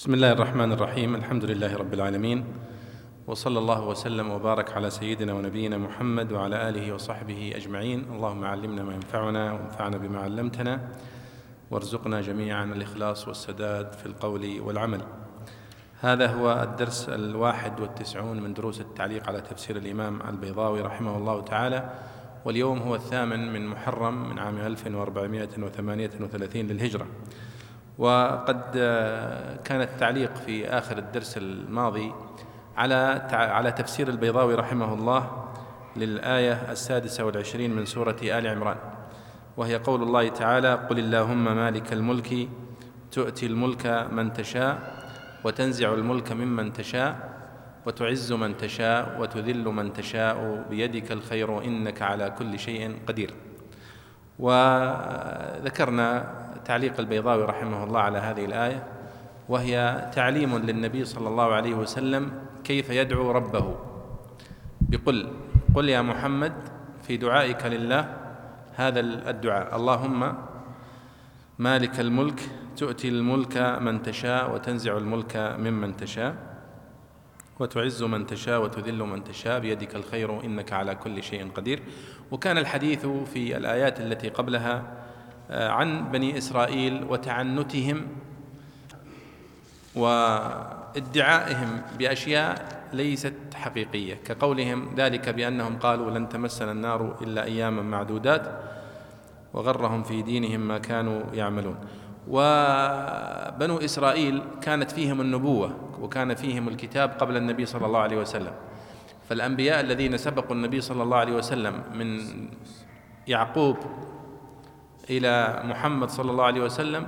بسم الله الرحمن الرحيم الحمد لله رب العالمين وصلى الله وسلم وبارك على سيدنا ونبينا محمد وعلى اله وصحبه اجمعين اللهم علمنا ما ينفعنا وانفعنا بما علمتنا وارزقنا جميعا الاخلاص والسداد في القول والعمل هذا هو الدرس الواحد والتسعون من دروس التعليق على تفسير الامام البيضاوي رحمه الله تعالى واليوم هو الثامن من محرم من عام 1438 للهجره وقد كان التعليق في آخر الدرس الماضي على على تفسير البيضاوي رحمه الله للآية السادسة والعشرين من سورة آل عمران. وهي قول الله تعالى قل اللهم مالك الملك تؤتي الملك من تشاء وتنزع الملك ممن تشاء وتعز من تشاء وتذل من تشاء بيدك الخير إنك على كل شيء قدير. وذكرنا تعليق البيضاوي رحمه الله على هذه الآية وهي تعليم للنبي صلى الله عليه وسلم كيف يدعو ربه. بقل قل يا محمد في دعائك لله هذا الدعاء. اللهم مالك الملك تؤتي الملك من تشاء وتنزع الملك ممن تشاء وتعز من تشاء وتذل من تشاء. بيدك الخير انك على كل شيء قدير. وكان الحديث في الآيات التي قبلها عن بني إسرائيل وتعنتهم وادعائهم بأشياء ليست حقيقية كقولهم ذلك بأنهم قالوا لن تمسنا النار إلا أياما معدودات وغرهم في دينهم ما كانوا يعملون. وبنو إسرائيل كانت فيهم النبوة وكان فيهم الكتاب قبل النبي صلى الله عليه وسلم. فالأنبياء الذين سبقوا النبي صلى الله عليه وسلم من يعقوب إلى محمد صلى الله عليه وسلم.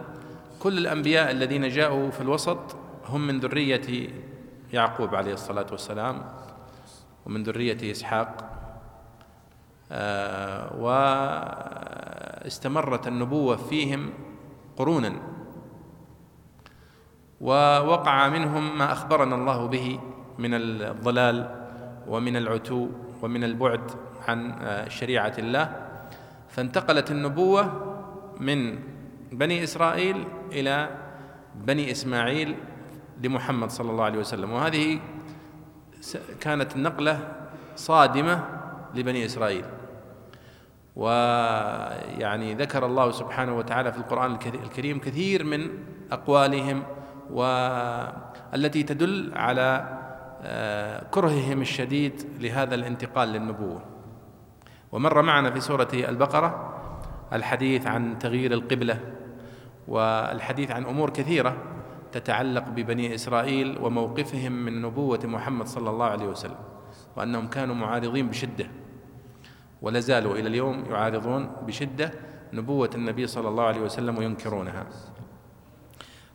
كل الأنبياء الذين جاءوا في الوسط هم من ذرية يعقوب عليه الصلاة والسلام ومن ذرية إسحاق. آه، واستمرت النبوة فيهم قرونا. ووقع منهم ما أخبرنا الله به من الضلال ومن العتو ومن البعد عن آه، شريعة الله. فانتقلت النبوة من بني إسرائيل إلى بني إسماعيل لمحمد صلى الله عليه وسلم. وهذه كانت نقلة صادمة لبني إسرائيل. ويعني ذكر الله سبحانه وتعالى في القرآن الكريم كثير من أقوالهم والتي تدل على آه، كرههم الشديد لهذا الانتقال للنبوة. ومر معنا في سورة البقرة الحديث عن تغيير القبلة والحديث عن أمور كثيرة تتعلق ببني إسرائيل وموقفهم من نبوة محمد صلى الله عليه وسلم وأنهم كانوا معارضين بشدة ولا زالوا إلى اليوم يعارضون بشدة نبوة النبي صلى الله عليه وسلم وينكرونها.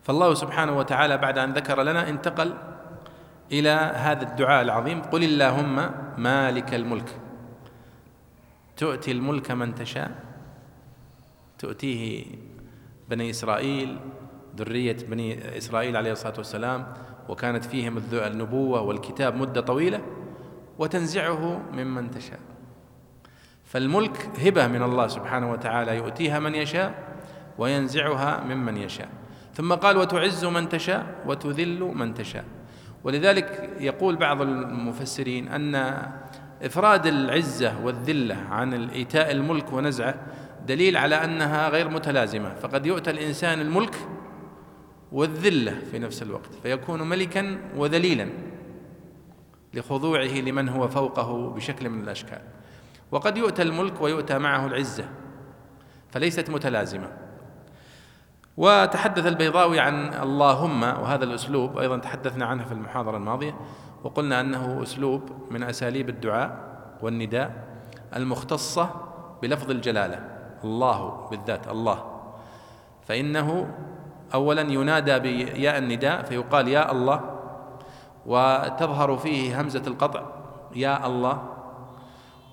فالله سبحانه وتعالى بعد أن ذكر لنا انتقل إلى هذا الدعاء العظيم قل اللهم مالك الملك تؤتي الملك من تشاء تؤتيه بني إسرائيل ذرية بني إسرائيل عليه الصلاة والسلام وكانت فيهم النبوة والكتاب مدة طويلة وتنزعه ممن تشاء. فالملك هبة من الله سبحانه وتعالى يؤتيها من يشاء وينزعها ممن يشاء. ثم قال وتعز من تشاء وتذل من تشاء. ولذلك يقول بعض المفسرين أن إفراد العزة والذلة عن إيتاء الملك ونزعه دليل على أنها غير متلازمة. فقد يؤتى الإنسان الملك والذلة في نفس الوقت فيكون ملكا وذليلا لخضوعه لمن هو فوقه بشكل من الأشكال. وقد يؤتى الملك ويؤتى معه العزة فليست متلازمة. وتحدث البيضاوي عن اللهم وهذا الأسلوب أيضا تحدثنا عنه في المحاضرة الماضية وقلنا أنه أسلوب من أساليب الدعاء والنداء المختصة بلفظ الجلالة. الله بالذات الله. فإنه أولا ينادى بياء النداء فيقال يا الله وتظهر فيه همزة القطع يا الله.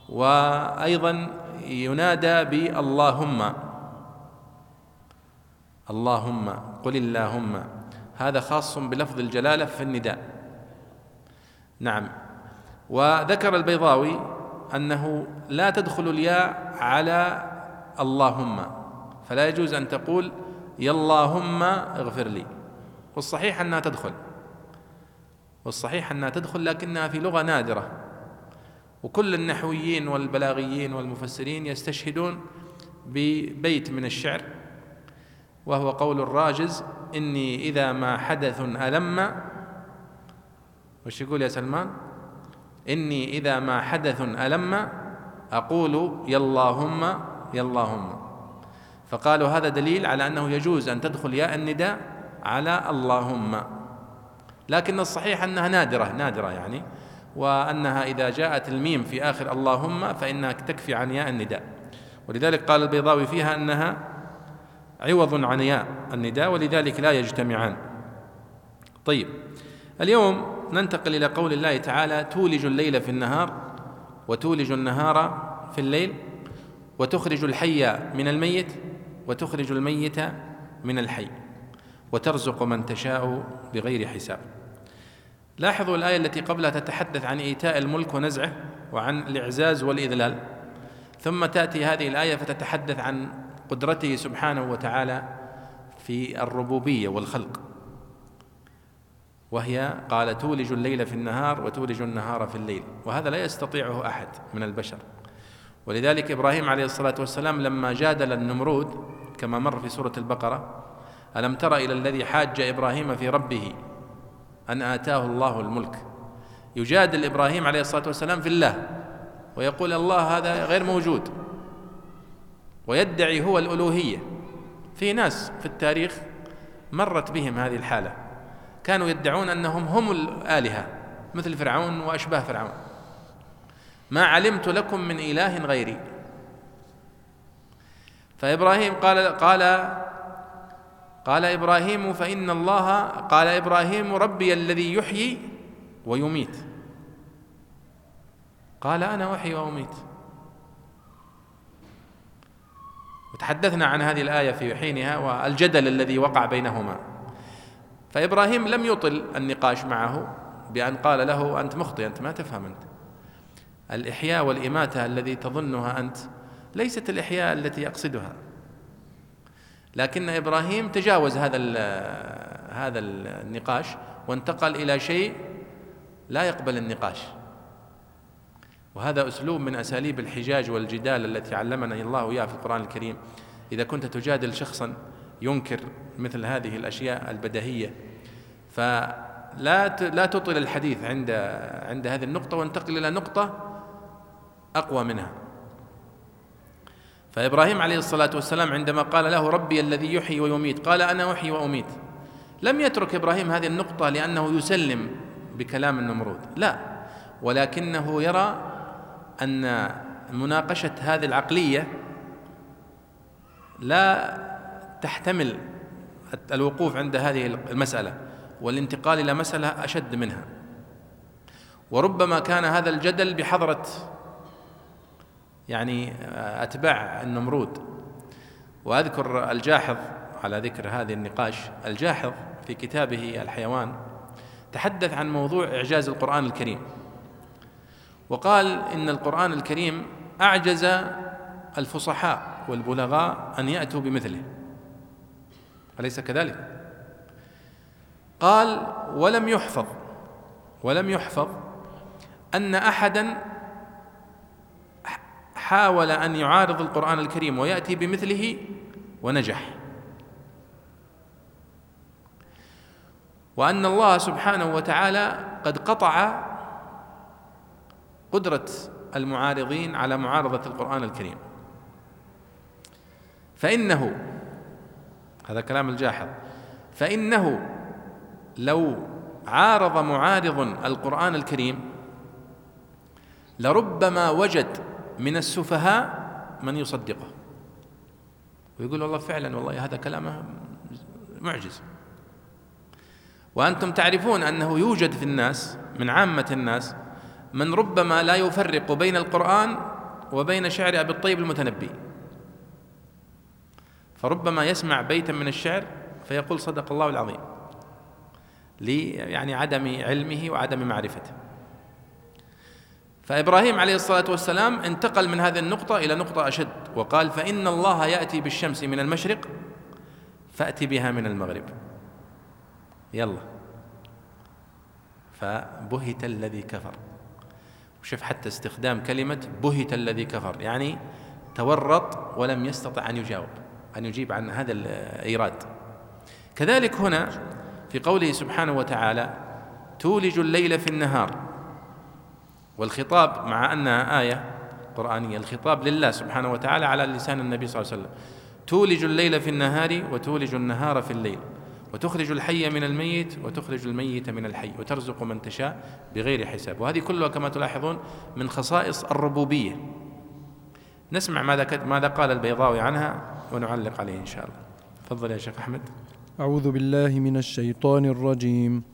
وأيضا ينادى باللهم. اللهم قل اللهم. هذا خاص بلفظ الجلالة في النداء. نعم. وذكر البيضاوي أنه لا تدخل الياء على اللهم. فلا يجوز أن تقول يا اللهم اغفر لي. والصحيح أنها تدخل. والصحيح أنها تدخل لكنها في لغة نادرة. وكل النحويين والبلاغيين والمفسرين يستشهدون ببيت من الشعر وهو قول الراجز إني إذا ما حدث ألم. وش يقول يا سلمان؟ إني إذا ما حدث ألم أقول يا اللهم يا اللهم فقالوا هذا دليل على أنه يجوز أن تدخل ياء النداء على اللهم. لكن الصحيح أنها نادرة نادرة يعني. وأنها إذا جاءت الميم في آخر اللهم فإنها تكفي عن ياء النداء. ولذلك قال البيضاوي فيها أنها عوض عن ياء النداء ولذلك لا يجتمعان. طيب اليوم ننتقل إلى قول الله تعالى تولج الليل في النهار وتولج النهار في الليل. وتخرج الحي من الميت وتخرج الميت من الحي وترزق من تشاء بغير حساب. لاحظوا الآية التي قبلها تتحدث عن إيتاء الملك ونزعه وعن الإعزاز والإذلال. ثم تأتي هذه الآية فتتحدث عن قدرته سبحانه وتعالى في الربوبية والخلق. وهي قال تولج الليل في النهار وتولج النهار في الليل. وهذا لا يستطيعه أحد من البشر. ولذلك إبراهيم عليه الصلاة والسلام لما جادل النمرود كما مر في سورة البقرة ألم تر إلى الذي حاج إبراهيم في ربه؟ أن آتاه الله الملك. يجادل إبراهيم عليه الصلاة والسلام في الله ويقول الله هذا غير موجود. ويدعي هو الألوهية. في ناس في التاريخ مرت بهم هذه الحالة. كانوا يدعون أنهم هم الآلهة مثل فرعون وأشباه فرعون. ما علمت لكم من إله غيري. فإبراهيم قال قال قال إبراهيم فإن الله قال إبراهيم ربي الذي يحيي ويميت. قال أنا أحيي وأميت. وتحدثنا عن هذه الآية في حينها والجدل الذي وقع بينهما. فإبراهيم لم يطل النقاش معه بأن قال له أنت مخطئ أنت ما تفهم أنت. الإحياء والإماتة الذي تظنها أنت ليست الإحياء التي يقصدها. لكن إبراهيم تجاوز هذا هذا النقاش وانتقل إلى شيء لا يقبل النقاش. وهذا أسلوب من أساليب الحجاج والجدال التي علمنا الله إياها في القرآن الكريم. إذا كنت تجادل شخصا ينكر مثل هذه الأشياء البديهية فلا لا تطل الحديث عند عند هذه النقطة وانتقل إلى نقطة أقوى منها. فإبراهيم عليه الصلاة والسلام عندما قال له ربي الذي يحيي ويميت قال أنا أحيي وأميت. لم يترك إبراهيم هذه النقطة لأنه يسلم بكلام النمرود. لا ولكنه يرى أن مناقشة هذه العقلية لا تحتمل الوقوف عند هذه المسألة والانتقال إلى مسألة أشد منها. وربما كان هذا الجدل بحضرة يعني أتباع النمرود. وأذكر الجاحظ على ذكر هذه النقاش الجاحظ في كتابه الحيوان تحدث عن موضوع إعجاز القرآن الكريم. وقال إن القرآن الكريم أعجز الفصحاء والبلغاء أن يأتوا بمثله. أليس كذلك؟ قال ولم يحفظ ولم يحفظ أن أحدا حاول أن يعارض القرآن الكريم ويأتي بمثله ونجح. وأن الله سبحانه وتعالى قد قطع قدرة المعارضين على معارضة القرآن الكريم. فإنه هذا كلام الجاحظ فإنه لو عارض معارض القرآن الكريم لربما وجد من السفهاء من يصدقه. ويقول والله فعلا والله هذا كلامه معجز. وأنتم تعرفون أنه يوجد في الناس من عامة الناس من ربما لا يفرق بين القرآن وبين شعر أبي الطيب المتنبي. فربما يسمع بيتا من الشعر فيقول صدق الله العظيم لي يعني عدم علمه وعدم معرفته. فإبراهيم عليه الصلاة والسلام انتقل من هذه النقطة إلى نقطة أشد وقال فإن الله يأتي بالشمس من المشرق فأت بها من المغرب. يلا. فبهت الذي كفر. وشوف حتى استخدام كلمة بهت الذي كفر يعني تورط ولم يستطع أن يجاوب أن يجيب عن هذا الإيراد كذلك هنا في قوله سبحانه وتعالى تولج الليل في النهار. والخطاب مع أنها آية قرآنية الخطاب لله سبحانه وتعالى على لسان النبي صلى الله عليه وسلم. تولج الليل في النهار وتولج النهار في الليل وتخرج الحي من الميت وتخرج الميت من الحي وترزق من تشاء بغير حساب. وهذه كلها كما تلاحظون من خصائص الربوبية. نسمع ماذا ماذا قال البيضاوي عنها ونعلق عليه إن شاء الله. تفضل يا شيخ أحمد. أعوذ بالله من الشيطان الرجيم.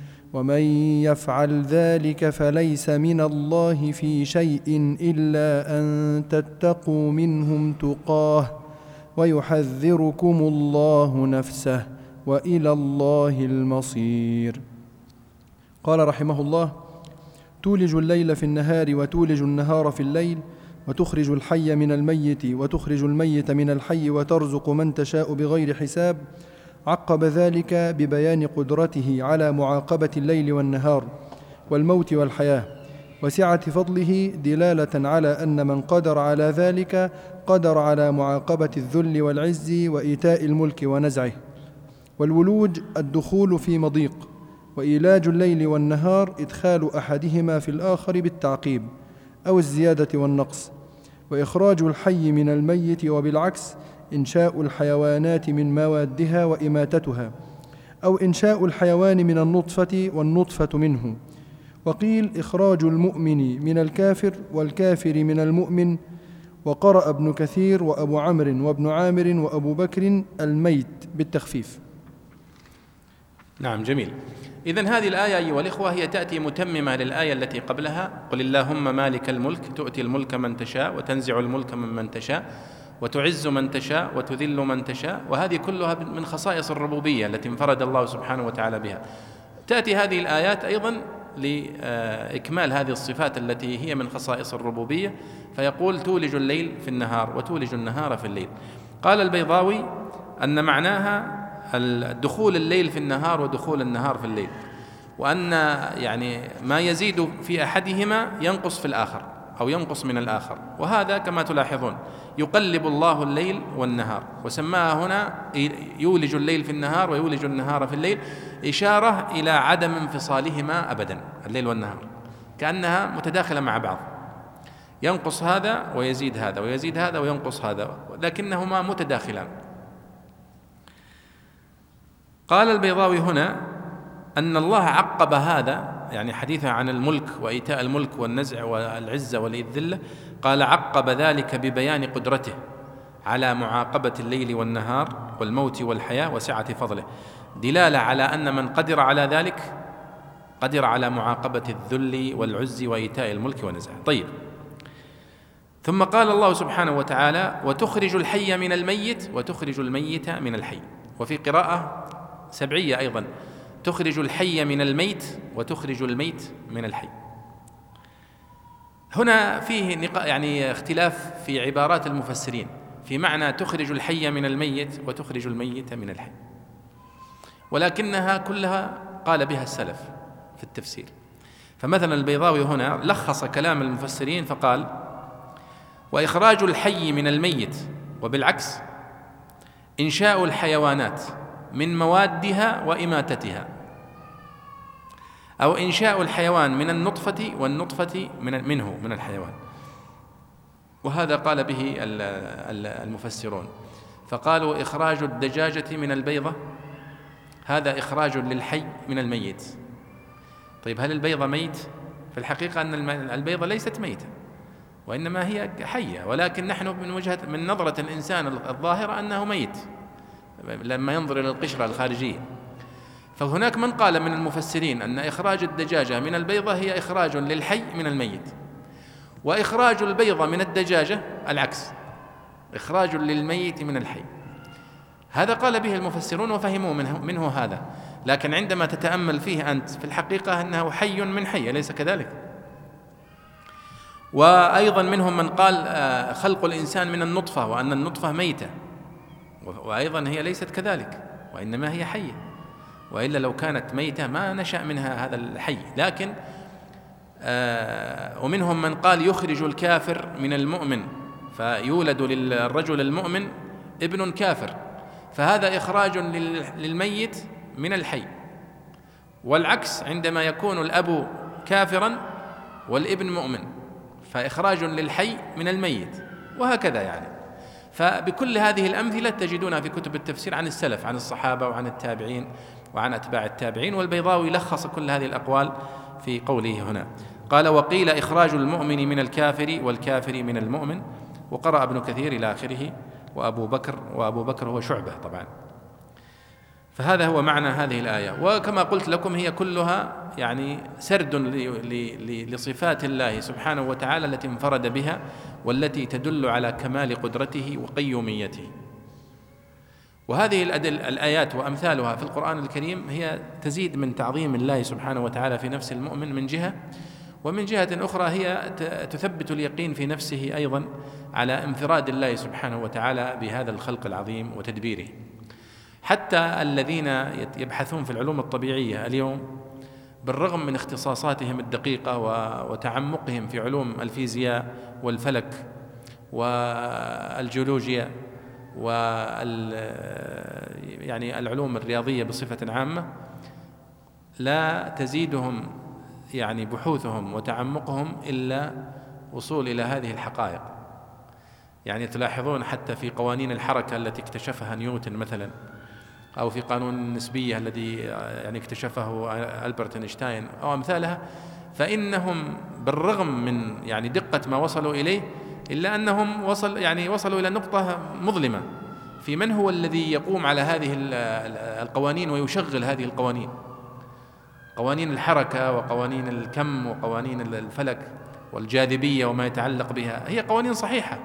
ومن يفعل ذلك فليس من الله في شيء إلا أن تتقوا منهم تقاه ويحذركم الله نفسه وإلى الله المصير. قال رحمه الله تولج الليل في النهار وتولج النهار في الليل وتخرج الحي من الميت وتخرج الميت من الحي وترزق من تشاء بغير حساب عقب ذلك ببيان قدرته على معاقبة الليل والنهار والموت والحياة وسعة فضله دلالة على أن من قدر على ذلك قدر على معاقبة الذل والعز وإيتاء الملك ونزعه. والولوج الدخول في مضيق وإيلاج الليل والنهار إدخال أحدهما في الآخر بالتعقيب أو الزيادة والنقص وإخراج الحي من الميت وبالعكس إنشاء الحيوانات من موادها وإماتتها أو إنشاء الحيوان من النطفة والنطفة منه. وقيل إخراج المؤمن من الكافر والكافر من المؤمن. وقرأ ابن كثير وأبو عمرو وابن عامر وأبو بكر الميت بالتخفيف. نعم جميل. إذا هذه الآية أيها الإخوة هي تأتي متممة للآية التي قبلها. قل اللهم مالك الملك تؤتي الملك من تشاء وتنزع الملك ممن تشاء. وتعز من تشاء وتذل من تشاء وهذه كلها من خصائص الربوبية التي انفرد الله سبحانه وتعالى بها. تأتي هذه الآيات أيضا لإكمال هذه الصفات التي هي من خصائص الربوبية. فيقول تولج الليل في النهار وتولج النهار في الليل. قال البيضاوي أن معناها دخول الليل في النهار ودخول النهار في الليل وأن يعني ما يزيد في أحدهما ينقص في الآخر أو ينقص من الآخر وهذا كما تلاحظون. يقلب الله الليل والنهار. وسماها هنا يولج الليل في النهار ويولج النهار في الليل إشارة إلى عدم انفصالهما أبدا الليل والنهار. كأنها متداخلة مع بعض. ينقص هذا ويزيد هذا ويزيد هذا وينقص هذا لكنهما متداخلان. قال البيضاوي هنا أن الله عقب هذا يعني حديثا عن الملك وإيتاء الملك والنزع والعزة والذلة قال عقب ذلك ببيان قدرته على معاقبة الليل والنهار والموت والحياة وسعة فضله. دلالة على أن من قدر على ذلك قدر على معاقبة الذل والعز وإيتاء الملك والنزع طيب. ثم قال الله سبحانه وتعالى وتخرج الحي من الميت وتخرج الميت من الحي. وفي قراءة سبعية أيضا تخرج الحي من الميت وتخرج الميت من الحي. هنا فيه يعني اختلاف في عبارات المفسرين. في معنى تخرج الحي من الميت وتخرج الميت من الحي. ولكنها كلها قال بها السلف في التفسير. فمثلا البيضاوي هنا لخص كلام المفسرين فقال وإخراج الحي من الميت وبالعكس إنشاء الحيوانات من موادها وإماتتها. أو إنشاء الحيوان من النطفة والنطفة من منه من الحيوان. وهذا قال به المفسرون. فقالوا إخراج الدجاجة من البيضة هذا إخراج للحي من الميت. طيب هل البيضة ميت؟ في الحقيقة أن البيضة ليست ميتة وإنما هي حية. ولكن نحن من وجهة من نظرة الإنسان الظاهرة أنه ميت لما ينظر إلى القشرة الخارجية. فهناك من قال من المفسرين أن إخراج الدجاجة من البيضة هي إخراج للحي من الميت وإخراج البيضة من الدجاجة العكس إخراج للميت من الحي. هذا قال به المفسرون وفهموا منه, منه هذا لكن عندما تتأمل فيه أنت في الحقيقة أنه حي من حي أليس كذلك؟ وأيضا منهم من قال آه، خلق الإنسان من النطفة وأن النطفة ميتة وأيضا هي ليست كذلك وإنما هي حية. وإلا لو كانت ميتة ما نشأ منها هذا الحي. لكن آه، ومنهم من قال يخرج الكافر من المؤمن فيولد للرجل المؤمن ابن كافر. فهذا إخراج للميت من الحي. والعكس عندما يكون الأب كافرا والابن مؤمن فإخراج للحي من الميت. وهكذا يعني. فبكل هذه الأمثلة تجدونها في كتب التفسير عن السلف عن الصحابة وعن التابعين. وعن أتباع التابعين والبيضاوي لخص كل هذه الأقوال في قوله هنا. قال وقيل إخراج المؤمن من الكافر والكافر من المؤمن. وقرأ ابن كثير إلى آخره وأبو بكر وأبو بكر هو شعبة طبعا. فهذا هو معنى هذه الآية. وكما قلت لكم هي كلها يعني سرد لصفات الله سبحانه وتعالى التي انفرد بها والتي تدل على كمال قدرته وقيوميته. وهذه الأدل الآيات وأمثالها في القرآن الكريم هي تزيد من تعظيم الله سبحانه وتعالى في نفس المؤمن من جهة ومن جهة أخرى هي تثبت اليقين في نفسه أيضا على انفراد الله سبحانه وتعالى بهذا الخلق العظيم وتدبيره. حتى الذين يبحثون في العلوم الطبيعية اليوم بالرغم من اختصاصاتهم الدقيقة وتعمقهم في علوم الفيزياء والفلك والجيولوجيا وال يعني العلوم الرياضية بصفة عامة لا تزيدهم يعني بحوثهم وتعمقهم إلا وصول إلى هذه الحقائق. يعني تلاحظون حتى في قوانين الحركة التي اكتشفها نيوتن مثلا أو في قانون النسبية الذي يعني اكتشفه ألبرت أينشتاين أو أمثالها فإنهم بالرغم من يعني دقة ما وصلوا إليه إلا أنهم وصل يعني وصلوا إلى نقطة مظلمة. في من هو الذي يقوم على هذه القوانين ويشغل هذه القوانين؟ قوانين الحركة وقوانين الكم وقوانين الفلك والجاذبية وما يتعلق بها. هي قوانين صحيحة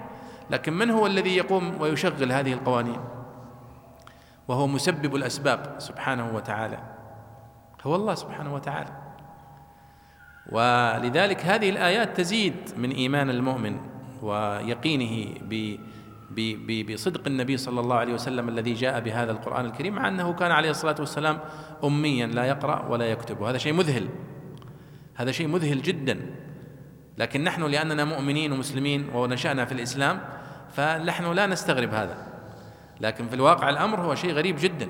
لكن من هو الذي يقوم ويشغل هذه القوانين؟ وهو مسبب الأسباب سبحانه وتعالى. هو الله سبحانه وتعالى. ولذلك هذه الآيات تزيد من إيمان المؤمن. ويقينه بصدق النبي صلى الله عليه وسلم الذي جاء بهذا القرآن الكريم مع أنه كان عليه الصلاة والسلام أميا لا يقرأ ولا يكتب. وهذا شيء مذهل. هذا شيء مذهل جدا. لكن نحن لأننا مؤمنين ومسلمين ونشأنا في الإسلام فنحن لا نستغرب هذا. لكن في الواقع الأمر هو شيء غريب جدا.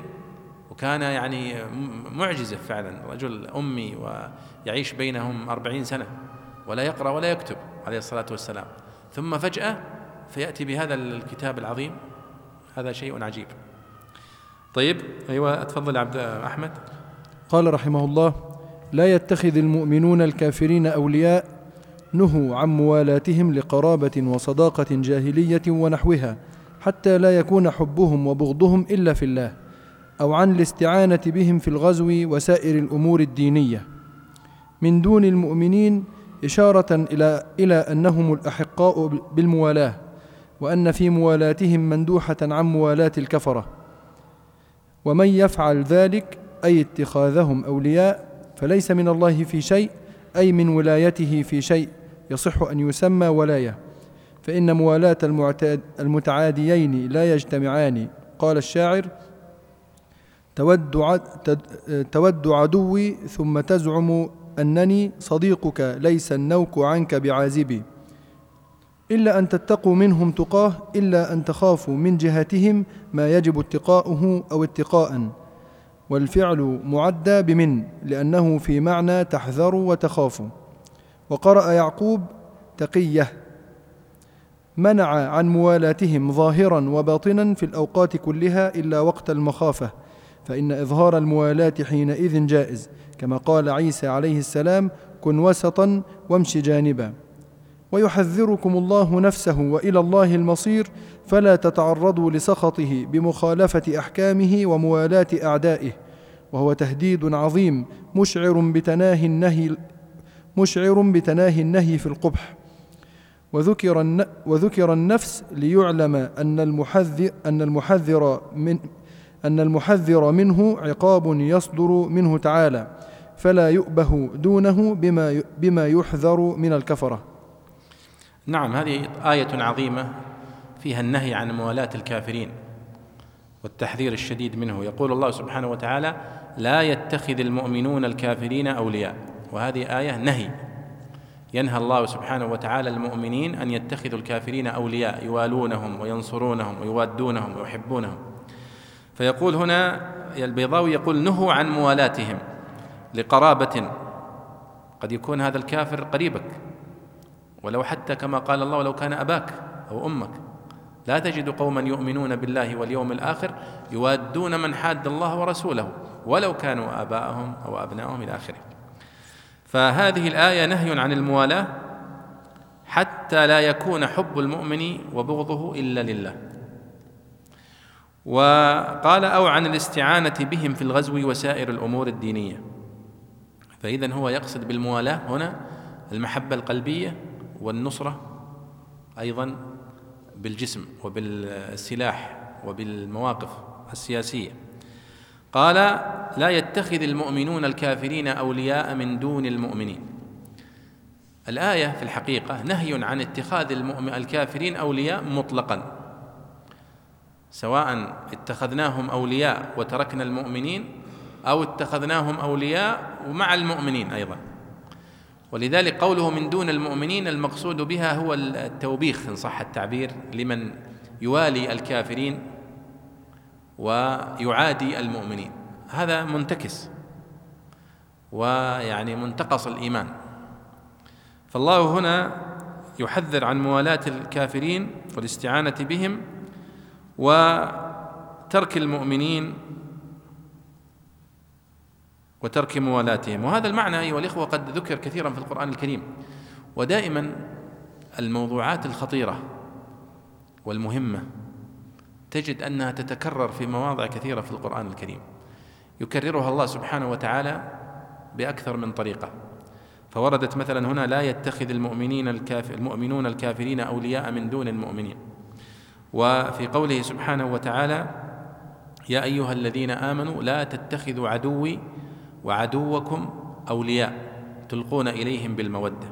وكان يعني معجزة فعلا. رجل أمي ويعيش بينهم أربعين سنة ولا يقرأ ولا يكتب عليه الصلاة والسلام. ثم فجأة فيأتي بهذا الكتاب العظيم. هذا شيء عجيب. طيب أيوة تفضل عبد أحمد. قال رحمه الله لا يتخذ المؤمنون الكافرين أولياء نهوا عن موالاتهم لقرابة وصداقة جاهلية ونحوها حتى لا يكون حبهم وبغضهم إلا في الله أو عن الاستعانة بهم في الغزو وسائر الأمور الدينية. من دون المؤمنين إشارة إلى إلى أنهم الأحقاء بالموالاة وأن في موالاتهم مندوحة عن موالاة الكفرة. ومن يفعل ذلك أي اتخاذهم أولياء فليس من الله في شيء أي من ولايته في شيء يصح أن يسمى ولاية. فإن موالاة المتعاديين لا يجتمعان. قال الشاعر تود, عدوي ثم تزعم أنني صديقك ليس النوك عنك بعازبي. إلا أن تتقوا منهم تقاه إلا أن تخافوا من جهتهم ما يجب اتقاؤه أو اتقاء. والفعل معدى بمن؟ لأنه في معنى تحذر وتخاف. وقرأ يعقوب تقية. منع عن موالاتهم ظاهرا وباطنا في الأوقات كلها إلا وقت المخافة. فإن إظهار الموالاة حينئذ جائز. كما قال عيسى عليه السلام كن وسطا وامش جانبا. ويحذركم الله نفسه وإلى الله المصير فلا تتعرضوا لسخطه بمخالفة أحكامه وموالاة أعدائه. وهو تهديد عظيم مشعر بتناهي النهي مشعر بتناهي النهي في القبح. وذكر وذكر النفس ليعلم أن المحذر أن المحذر من أن المحذر منه عقاب يصدر منه تعالى فلا يؤبه دونه بما بما يحذر من الكفرة. نعم هذه آية عظيمة فيها النهي عن موالاة الكافرين والتحذير الشديد منه. يقول الله سبحانه وتعالى لا يتخذ المؤمنون الكافرين أولياء. وهذه آية نهي. ينهى الله سبحانه وتعالى المؤمنين أن يتخذوا الكافرين أولياء يوالونهم وينصرونهم ويوادونهم ويحبونهم. فيقول هنا البيضاوي يقول نهوا عن موالاتهم لقرابة. قد يكون هذا الكافر قريبك. ولو حتى كما قال الله ولو كان أباك أو أمك. لا تجد قوما يؤمنون بالله واليوم الآخر يوادون من حاد الله ورسوله ولو كانوا آباءهم أو أبناءهم إلى آخره. فهذه الآية نهي عن الموالاة حتى لا يكون حب المؤمن وبغضه إلا لله. وقال أو عن الاستعانة بهم في الغزو وسائر الأمور الدينية. فإذا هو يقصد بالموالاة هنا المحبة القلبية والنصرة أيضا بالجسم وبالسلاح وبالمواقف السياسية. قال لا يتخذ المؤمنون الكافرين أولياء من دون المؤمنين. الآية في الحقيقة نهي عن اتخاذ الكافرين أولياء مطلقا. سواء اتخذناهم أولياء وتركنا المؤمنين أو اتخذناهم أولياء ومع المؤمنين أيضا. ولذلك قوله من دون المؤمنين المقصود بها هو التوبيخ إن صح التعبير لمن يوالي الكافرين ويعادي المؤمنين. هذا منتكس ويعني منتقص الإيمان. فالله هنا يحذر عن موالاة الكافرين والاستعانة بهم وترك المؤمنين وترك موالاتهم وهذا المعنى أيها الإخوة قد ذكر كثيرا في القرآن الكريم. ودائما الموضوعات الخطيرة والمهمة تجد أنها تتكرر في مواضع كثيرة في القرآن الكريم. يكررها الله سبحانه وتعالى بأكثر من طريقة. فوردت مثلا هنا لا يتخذ المؤمنين الكافر المؤمنون الكافرين أولياء من دون المؤمنين. وفي قوله سبحانه وتعالى يا أيها الذين آمنوا لا تتخذوا عدوي وعدوكم أولياء تلقون إليهم بالمودة.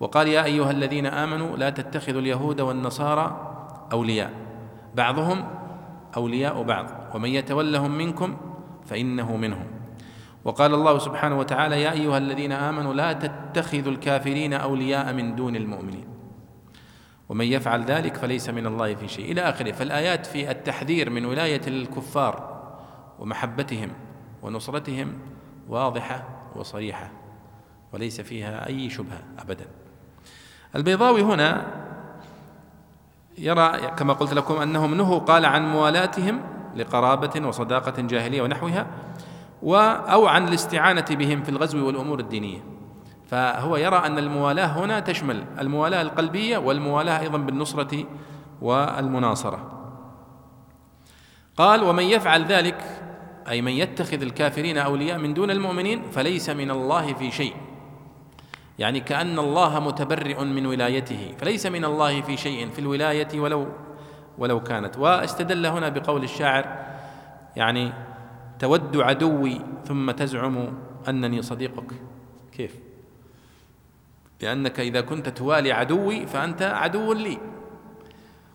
وقال يا أيها الذين آمنوا لا تتخذوا اليهود والنصارى أولياء. بعضهم أولياء بعض ومن يتولهم منكم فإنه منهم. وقال الله سبحانه وتعالى يا أيها الذين آمنوا لا تتخذوا الكافرين أولياء من دون المؤمنين. ومن يفعل ذلك فليس من الله في شيء. إلى آخره فالآيات في التحذير من ولاية الكفار ومحبتهم ونصرتهم واضحة وصريحة وليس فيها أي شبهة أبدا. البيضاوي هنا يرى كما قلت لكم أنهم نهوا قال عن موالاتهم لقرابة وصداقة جاهلية ونحوها أو عن الاستعانة بهم في الغزو والأمور الدينية. فهو يرى أن الموالاة هنا تشمل الموالاة القلبية والموالاة أيضا بالنصرة والمناصرة. قال ومن يفعل ذلك أي من يتخذ الكافرين أولياء من دون المؤمنين فليس من الله في شيء. يعني كأن الله متبرئ من ولايته فليس من الله في شيء في الولاية ولو ولو كانت. واستدل هنا بقول الشاعر يعني تود عدوي ثم تزعم أنني صديقك. كيف؟ لأنك إذا كنت توالي عدوي فأنت عدو لي.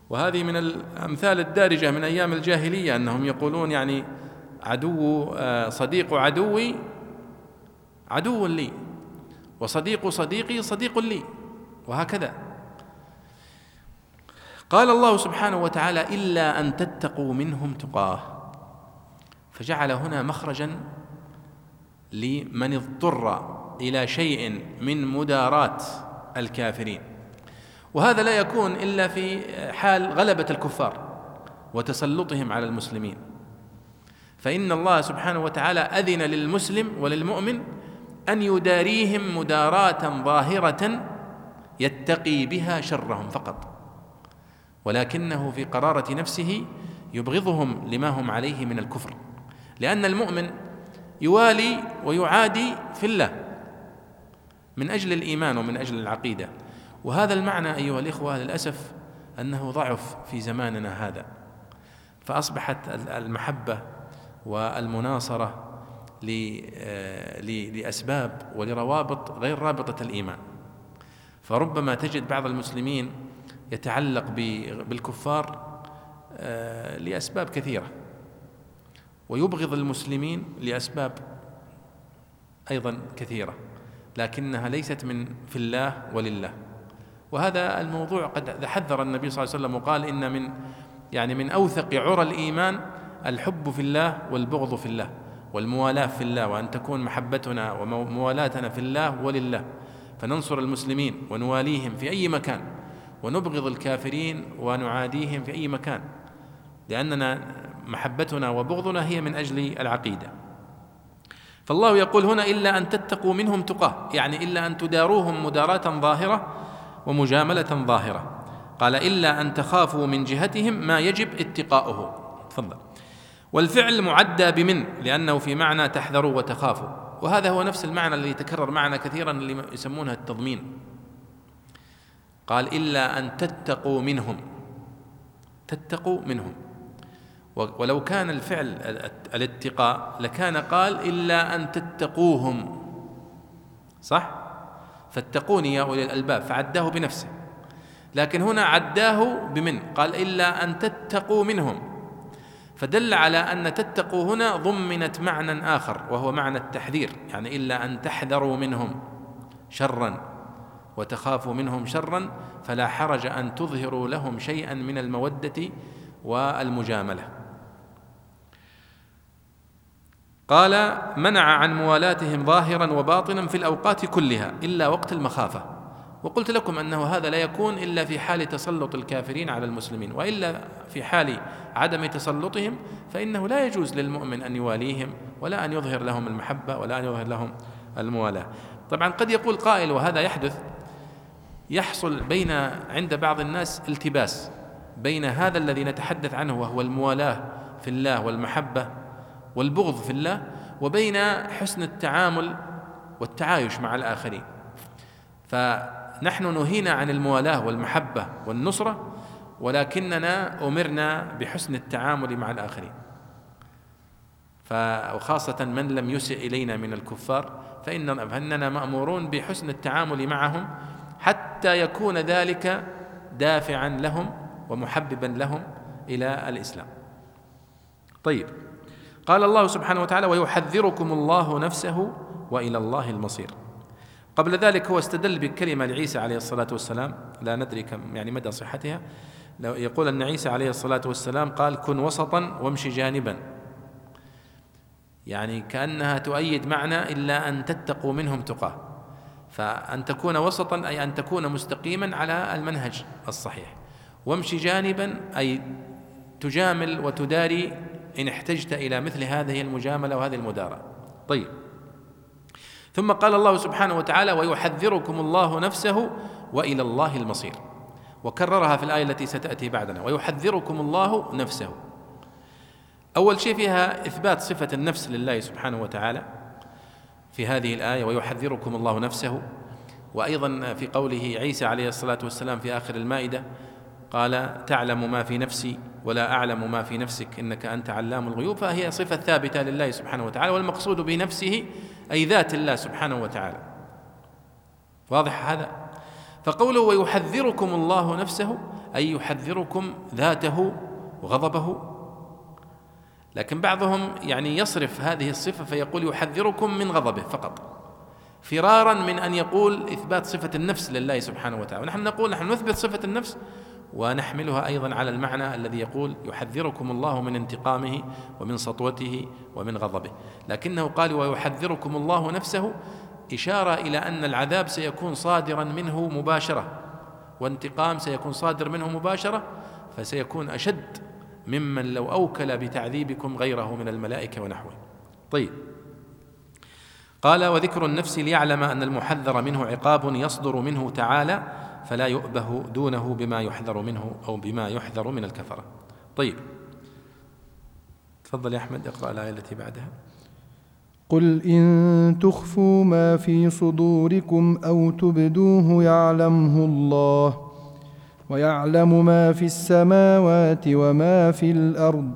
وهذه من الأمثال الدارجة من أيام الجاهلية أنهم يقولون يعني عدو آه، صديق عدوي عدو لي وصديق صديقي صديق لي وهكذا. قال الله سبحانه وتعالى إلا أن تتقوا منهم تقاه. فجعل هنا مخرجا لمن اضطر إلى شيء من مداراه الكافرين. وهذا لا يكون إلا في حال غلبة الكفار وتسلطهم على المسلمين. فإن الله سبحانه وتعالى أذن للمسلم وللمؤمن أن يداريهم مداراة ظاهرة يتقي بها شرهم فقط. ولكنه في قرارة نفسه يبغضهم لما هم عليه من الكفر. لأن المؤمن يوالي ويعادي في الله. من أجل الإيمان ومن أجل العقيدة. وهذا المعنى أيها الإخوة للأسف أنه ضعف في زماننا هذا. فأصبحت المحبة والمناصرة آه، لأسباب ولروابط غير رابطة الإيمان. فربما تجد بعض المسلمين يتعلق بالكفار آه، لأسباب كثيرة. ويبغض المسلمين لأسباب أيضا كثيرة. لكنها ليست من في الله ولله. وهذا الموضوع قد حذر النبي صلى الله عليه وسلم وقال إن من يعني من أوثق عرى الإيمان الحب في الله والبغض في الله والموالاة في الله وأن تكون محبتنا وموالاتنا في الله ولله. فننصر المسلمين ونواليهم في أي مكان ونبغض الكافرين ونعاديهم في أي مكان. لأننا محبتنا وبغضنا هي من أجل العقيدة. فالله يقول هنا إلا أن تتقوا منهم تقاه يعني إلا أن تداروهم مداراة ظاهرة ومجاملة ظاهرة. قال إلا أن تخافوا من جهتهم ما يجب اتقاؤه. تفضل. والفعل معدى بمن؟ لأنه في معنى تحذروا وتخافوا. وهذا هو نفس المعنى الذي يتكرر معنا كثيرا اللي يسمونها التضمين. قال إلا أن تتقوا منهم. تتقوا منهم. ولو كان الفعل الاتقاء لكان قال إلا أن تتقوهم. صح؟ فاتقوني يا أولي الألباب فعداه بنفسه. لكن هنا عداه بمن؟ قال إلا أن تتقوا منهم. فدل على أن تتقوا هنا ضمنت معنى آخر وهو معنى التحذير يعني إلا أن تحذروا منهم شرا وتخافوا منهم شرا فلا حرج أن تظهروا لهم شيئا من المودة والمجاملة. قال منع عن موالاتهم ظاهرا وباطنا في الأوقات كلها إلا وقت المخافة. وقلت لكم أنه هذا لا يكون إلا في حال تسلط الكافرين على المسلمين وإلا في حال عدم تسلطهم فإنه لا يجوز للمؤمن أن يواليهم ولا أن يظهر لهم المحبة ولا أن يظهر لهم الموالاة. طبعا قد يقول قائل وهذا يحدث يحصل بين عند بعض الناس التباس بين هذا الذي نتحدث عنه وهو الموالاة في الله والمحبة والبغض في الله وبين حسن التعامل والتعايش مع الآخرين. ف نحن نهينا عن الموالاه والمحبة والنصرة ولكننا أمرنا بحسن التعامل مع الآخرين. وخاصة من لم يسئ إلينا من الكفار فإن فإننا مأمورون بحسن التعامل معهم حتى يكون ذلك دافعا لهم ومحببا لهم إلى الإسلام. طيب قال الله سبحانه وتعالى ويحذركم الله نفسه وإلى الله المصير. قبل ذلك هو استدل بكلمة لعيسى عليه الصلاة والسلام لا ندري كم يعني مدى صحتها. يقول أن عيسى عليه الصلاة والسلام قال كن وسطا وامشي جانبا. يعني كأنها تؤيد معنى إلا أن تتقوا منهم تقاه. فأن تكون وسطا أي أن تكون مستقيما على المنهج الصحيح. وامشي جانبا أي تجامل وتداري إن احتجت إلى مثل هذه المجاملة وهذه المداراة طيب. ثم قال الله سبحانه وتعالى ويحذركم الله نفسه وإلى الله المصير. وكررها في الآية التي ستأتي بعدنا. ويحذركم الله نفسه. أول شيء فيها إثبات صفة النفس لله سبحانه وتعالى في هذه الآية ويحذركم الله نفسه. وأيضا في قوله عيسى عليه الصلاة والسلام في آخر المائدة قال تعلم ما في نفسي ولا أعلم ما في نفسك إنك أنت علام الغيوب. فهي صفة ثابتة لله سبحانه وتعالى والمقصود بنفسه أي ذات الله سبحانه وتعالى. واضح هذا؟ فقوله ويحذركم الله نفسه أي يحذركم ذاته وغضبه. لكن بعضهم يعني يصرف هذه الصفة فيقول يحذركم من غضبه فقط. فرارا من أن يقول إثبات صفة النفس لله سبحانه وتعالى. ونحن نقول نحن نثبت صفة النفس ونحملها أيضا على المعنى الذي يقول يحذركم الله من انتقامه ومن سطوته ومن غضبه. لكنه قال ويحذركم الله نفسه إشارة إلى أن العذاب سيكون صادرا منه مباشرة وانتقام سيكون صادر منه مباشرة فسيكون أشد ممن لو أوكل بتعذيبكم غيره من الملائكة ونحوه. طيب. قال وذكر النفس ليعلم أن المحذر منه عقاب يصدر منه تعالى فلا يؤبه دونه بما يحذر منه أو بما يحذر من الكفرة. طيب. تفضل يا أحمد اقرأ الآية التي بعدها. قل إن تخفوا ما في صدوركم أو تبدوه يعلمه الله ويعلم ما في السماوات وما في الأرض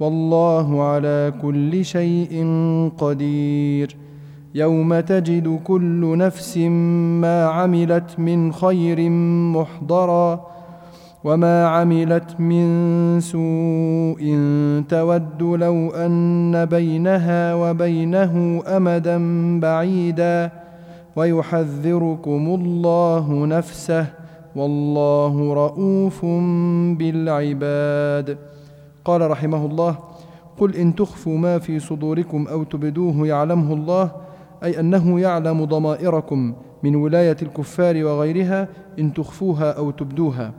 والله على كل شيء قدير. يوم تجد كل نفس ما عملت من خير محضرًا وما عملت من سوء تود لو أن بينها وبينه أمدا بعيدا ويحذركم الله نفسه والله رؤوف بالعباد. قال رحمه الله قل إن تخفوا ما في صدوركم أو تبدوه يعلمه الله أي أنه يعلم ضمائركم من ولاية الكفار وغيرها إن تخفوها أو تبدوها.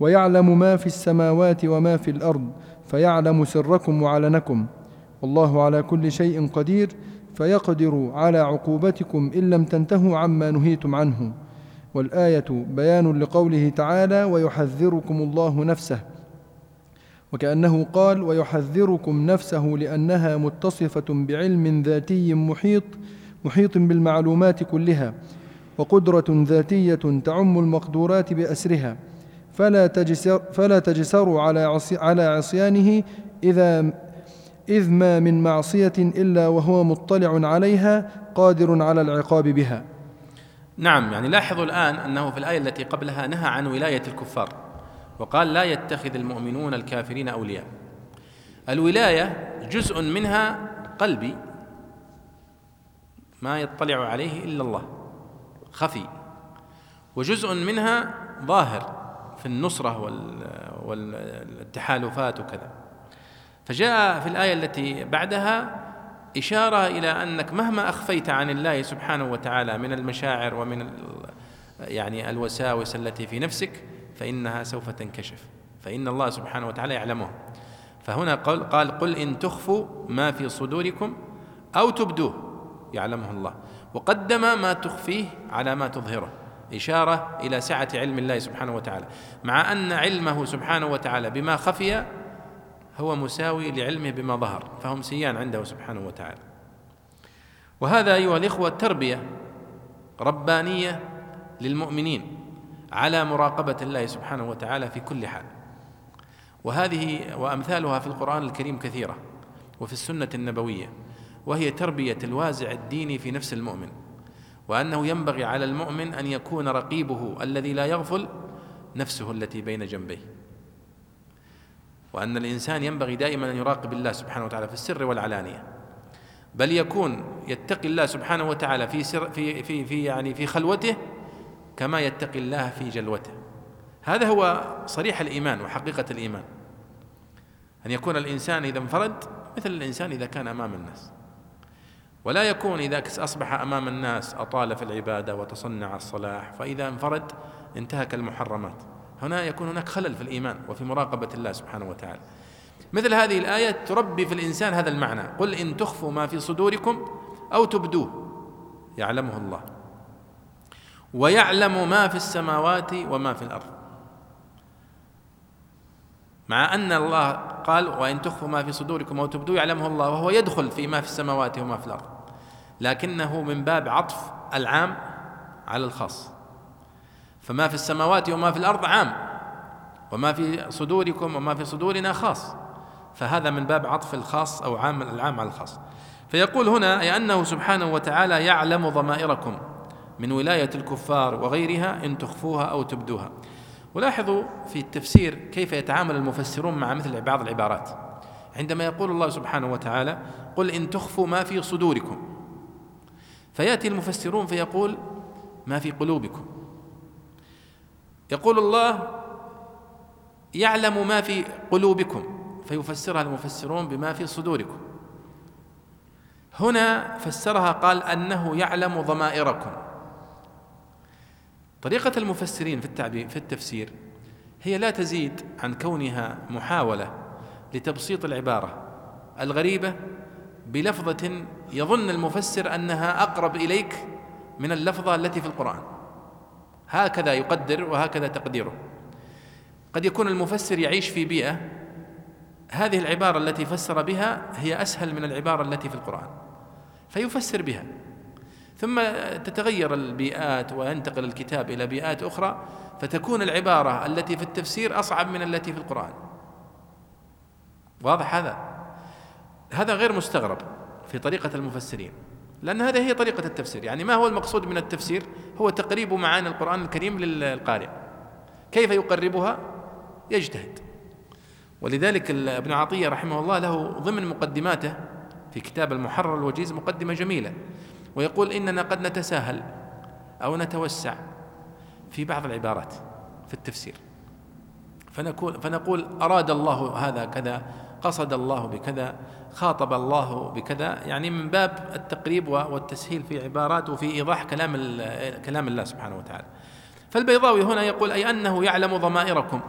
ويعلم ما في السماوات وما في الأرض فيعلم سركم وعلنكم. والله على كل شيء قدير فيقدر على عقوبتكم إن لم تنتهوا عما نهيتم عنه. والآية بيان لقوله تعالى ويحذركم الله نفسه وكأنه قال ويحذركم نفسه لأنها متصفة بعلم ذاتي محيط محيط بالمعلومات كلها وقدرة ذاتية تعم المقدورات بأسرها فلا تجسر فلا تجسروا على عصي على عصيانه إذا إذ ما من معصية إلا وهو مطلع عليها قادر على العقاب بها. نعم يعني لاحظوا الآن أنه في الآية التي قبلها نهى عن ولاية الكفار وقال لا يتخذ المؤمنون الكافرين أولياء. الولاية جزء منها قلبي ما يطلع عليه إلا الله. خفي. وجزء منها ظاهر في النصرة والتحالفات وكذا. فجاء في الآية التي بعدها إشارة إلى أنك مهما أخفيت عن الله سبحانه وتعالى من المشاعر ومن يعني الوساوس التي في نفسك فإنها سوف تنكشف. فإن الله سبحانه وتعالى يعلمها. فهنا قال, قال قل إن تخفوا ما في صدوركم أو تبدوه. يعلمه الله. وقدم ما تخفيه على ما تظهره. إشارة إلى سعة علم الله سبحانه وتعالى. مع أن علمه سبحانه وتعالى بما خفي هو مساوي لعلمه بما ظهر فهم سيان عنده سبحانه وتعالى. وهذا أيها الإخوة تربية ربانية للمؤمنين على مراقبة الله سبحانه وتعالى في كل حال. وهذه وأمثالها في القرآن الكريم كثيرة وفي السنة النبوية. وهي تربية الوازع الديني في نفس المؤمن وأنه ينبغي على المؤمن أن يكون رقيبه الذي لا يغفل نفسه التي بين جنبيه. وأن الإنسان ينبغي دائما أن يراقب الله سبحانه وتعالى في السر والعلانية بل يكون يتقي الله سبحانه وتعالى في سر في في في يعني في خلوته كما يتقي الله في جلوته. هذا هو صريح الإيمان وحقيقة الإيمان. أن يكون الإنسان إذا انفرد مثل الإنسان إذا كان أمام الناس. ولا يكون إذا أصبح أمام الناس أطال في العبادة وتصنع الصلاح فإذا انفرد انتهك المحرمات. هنا يكون هناك خلل في الإيمان وفي مراقبة الله سبحانه وتعالى. مثل هذه الآية تربي في الإنسان هذا المعنى قل إن تخفوا ما في صدوركم أو تبدوه يعلمه الله. ويعلم ما في السماوات وما في الأرض. مع أن الله قال وإن تخفوا ما في صدوركم أو تبدوه يعلمه الله وهو يدخل في ما في السماوات وما في الأرض. لكنه من باب عطف العام على الخاص. فما في السماوات وما في الأرض عام وما في صدوركم وما في صدورنا خاص. فهذا من باب عطف الخاص أو عام العام على الخاص. فيقول هنا أي أنه سبحانه وتعالى يعلم ضمائركم من ولاية الكفار وغيرها إن تخفوها أو تبدوها. ولاحظوا في التفسير كيف يتعامل المفسرون مع مثل بعض العبارات. عندما يقول الله سبحانه وتعالى قل إن تخفوا ما في صدوركم. فيأتي المفسرون فيقول ما في قلوبكم. يقول الله يعلم ما في قلوبكم فيفسرها المفسرون بما في صدوركم. هنا فسرها قال أنه يعلم ضمائركم. طريقة المفسرين في التعبير في التفسير هي لا تزيد عن كونها محاولة لتبسيط العبارة الغريبة بلفظة يظن المفسر أنها أقرب إليك من اللفظة التي في القرآن. هكذا يقدر وهكذا تقديره. قد يكون المفسر يعيش في بيئة هذه العبارة التي فسر بها هي أسهل من العبارة التي في القرآن فيفسر بها. ثم تتغير البيئات وينتقل الكتاب إلى بيئات أخرى فتكون العبارة التي في التفسير أصعب من التي في القرآن. واضح هذا؟ هذا غير مستغرب في طريقة المفسرين لأن هذه هي طريقة التفسير. يعني ما هو المقصود من التفسير؟ هو تقريب معاني القرآن الكريم للقارئ. كيف يقربها؟ يجتهد. ولذلك ابن عطية رحمه الله له ضمن مقدماته في كتاب المحرر الوجيز مقدمة جميلة ويقول إننا قد نتساهل أو نتوسع في بعض العبارات في التفسير. فنقول فنقول أراد الله هذا كذا قصد الله بكذا خاطب الله بكذا يعني من باب التقريب والتسهيل في عبارات وفي إيضاح كلام كلام الله سبحانه وتعالى. فالبيضاوي هنا يقول أي أنه يعلم ضمائركم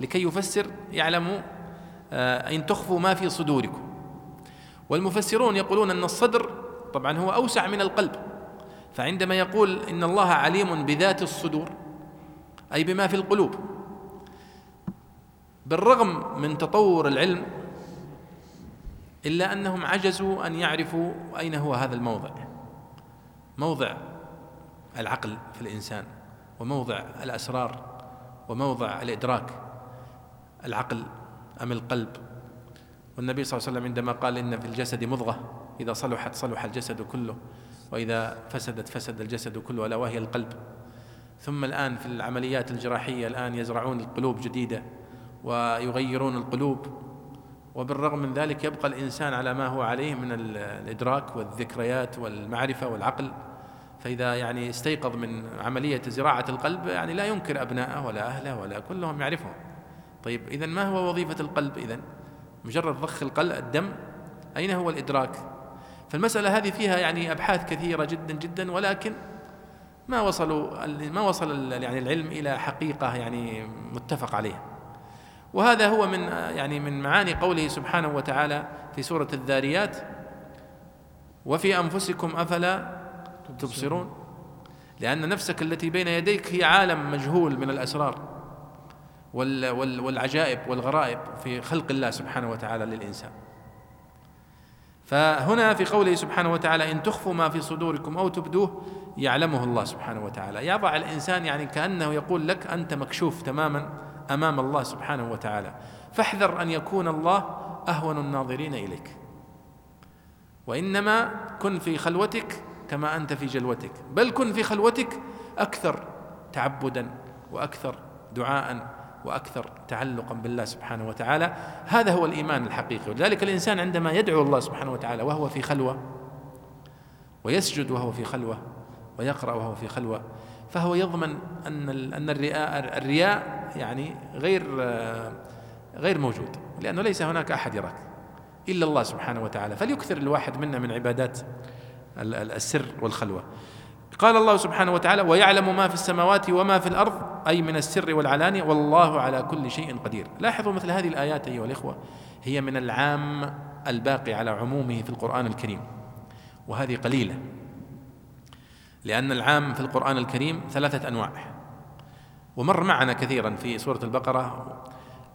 لكي يفسر يعلم آه، إن تخفوا ما في صدوركم. والمفسرون يقولون أن الصدر طبعا هو أوسع من القلب فعندما يقول إن الله عليم بذات الصدور أي بما في القلوب بالرغم من تطور العلم إلا أنهم عجزوا أن يعرفوا أين هو هذا الموضع. موضع العقل في الإنسان وموضع الأسرار وموضع الإدراك. العقل أم القلب؟ والنبي صلى الله عليه وسلم عندما قال إن في الجسد مضغة إذا صلحت صلح الجسد كله وإذا فسدت فسد الجسد كله ألا وهي القلب. ثم الآن في العمليات الجراحية الآن يزرعون القلوب جديدة ويغيرون القلوب. وبالرغم من ذلك يبقى الإنسان على ما هو عليه من الإدراك والذكريات والمعرفة والعقل. فإذا يعني استيقظ من عملية زراعة القلب يعني لا ينكر أبنائه ولا أهله ولا كلهم يعرفهم. طيب اذا ما هو وظيفة القلب اذا مجرد ضخ القلب الدم. أين هو الإدراك؟ فالمسألة هذه فيها يعني أبحاث كثيرة جدا جدا ولكن ما وصلوا ما وصل يعني العلم إلى حقيقة يعني متفق عليها. وهذا هو من يعني من معاني قوله سبحانه وتعالى في سورة الذاريات وفي أنفسكم أفلا تبصرون. لأن نفسك التي بين يديك هي عالم مجهول من الأسرار والعجائب والغرائب في خلق الله سبحانه وتعالى للإنسان. فهنا في قوله سبحانه وتعالى إن تخفوا ما في صدوركم أو تبدوه يعلمه الله سبحانه وتعالى. يضع الإنسان يعني كأنه يقول لك أنت مكشوف تماما أمام الله سبحانه وتعالى. فاحذر أن يكون الله أهون الناظرين إليك. وإنما كن في خلوتك كما أنت في جلوتك. بل كن في خلوتك أكثر تعبدا وأكثر دعاء وأكثر تعلقا بالله سبحانه وتعالى. هذا هو الإيمان الحقيقي. ولذلك الإنسان عندما يدعو الله سبحانه وتعالى وهو في خلوة ويسجد وهو في خلوة ويقرأ وهو في خلوة فهو يضمن أن أن الرياء الرياء يعني غير غير موجود لأنه ليس هناك أحد يراك إلا الله سبحانه وتعالى. فليكثر الواحد منا من عبادات السر والخلوة. قال الله سبحانه وتعالى ويعلم ما في السماوات وما في الأرض أي من السر والعلانيه والله على كل شيء قدير. لاحظوا مثل هذه الآيات أيها الإخوة هي من العام الباقي على عمومه في القرآن الكريم وهذه قليلة. لأن العام في القرآن الكريم ثلاثة أنواع. ومر معنا كثيرا في سورة البقرة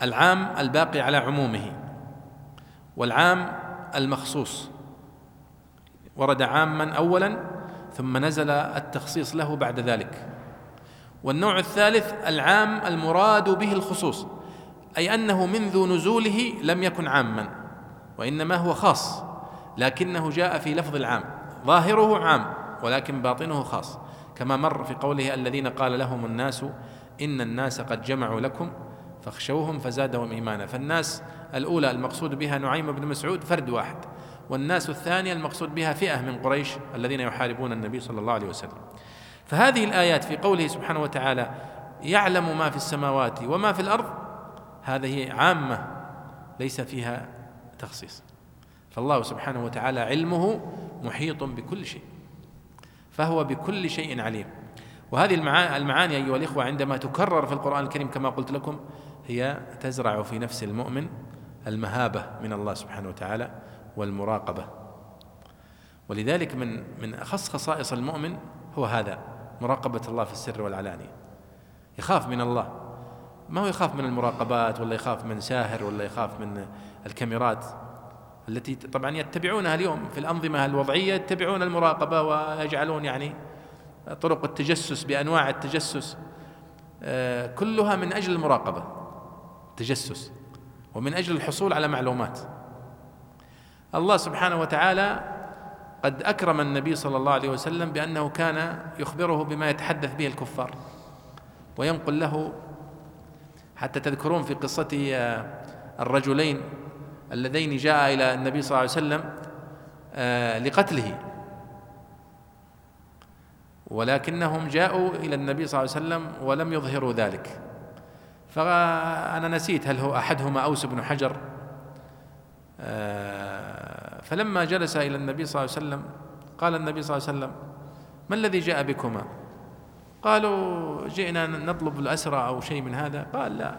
العام الباقي على عمومه والعام المخصوص. ورد عاما أولا ثم نزل التخصيص له بعد ذلك. والنوع الثالث العام المراد به الخصوص أي أنه منذ نزوله لم يكن عاما وإنما هو خاص لكنه جاء في لفظ العام ظاهره عام. ولكن باطنه خاص. كما مر في قوله الذين قال لهم الناس إن الناس قد جمعوا لكم فاخشوهم فزادهم إيمانا. فالناس الأولى المقصود بها نعيم بن مسعود فرد واحد والناس الثانية المقصود بها فئة من قريش الذين يحاربون النبي صلى الله عليه وسلم. فهذه الآيات في قوله سبحانه وتعالى يعلم ما في السماوات وما في الأرض هذه عامة ليس فيها تخصيص. فالله سبحانه وتعالى علمه محيط بكل شيء. فهو بكل شيء عليم. وهذه المعاني أيها الإخوة عندما تكرر في القرآن الكريم كما قلت لكم هي تزرع في نفس المؤمن المهابة من الله سبحانه وتعالى والمراقبة. ولذلك من من أخص خصائص المؤمن هو هذا مراقبة الله في السر والعلانية. يخاف من الله. ما هو يخاف من المراقبات ولا يخاف من ساهر ولا يخاف من الكاميرات؟ التي طبعا يتبعونها اليوم في الأنظمة الوضعية يتبعون المراقبة ويجعلون يعني طرق التجسس بأنواع التجسس آه، كلها من أجل المراقبة تجسس ومن أجل الحصول على معلومات. الله سبحانه وتعالى قد أكرم النبي صلى الله عليه وسلم بأنه كان يخبره بما يتحدث به الكفار وينقل له حتى تذكرون في قصة آه، الرجلين اللذين جاء إلى النبي صلى الله عليه وسلم آه، لقتله. ولكنهم جاءوا إلى النبي صلى الله عليه وسلم ولم يظهروا ذلك. فأنا نسيت هل هو أحدهما أوس بن حجر آه، فلما جلس إلى النبي صلى الله عليه وسلم قال النبي صلى الله عليه وسلم ما الذي جاء بكما؟ قالوا جئنا نطلب الأسرى أو شيء من هذا. قال لا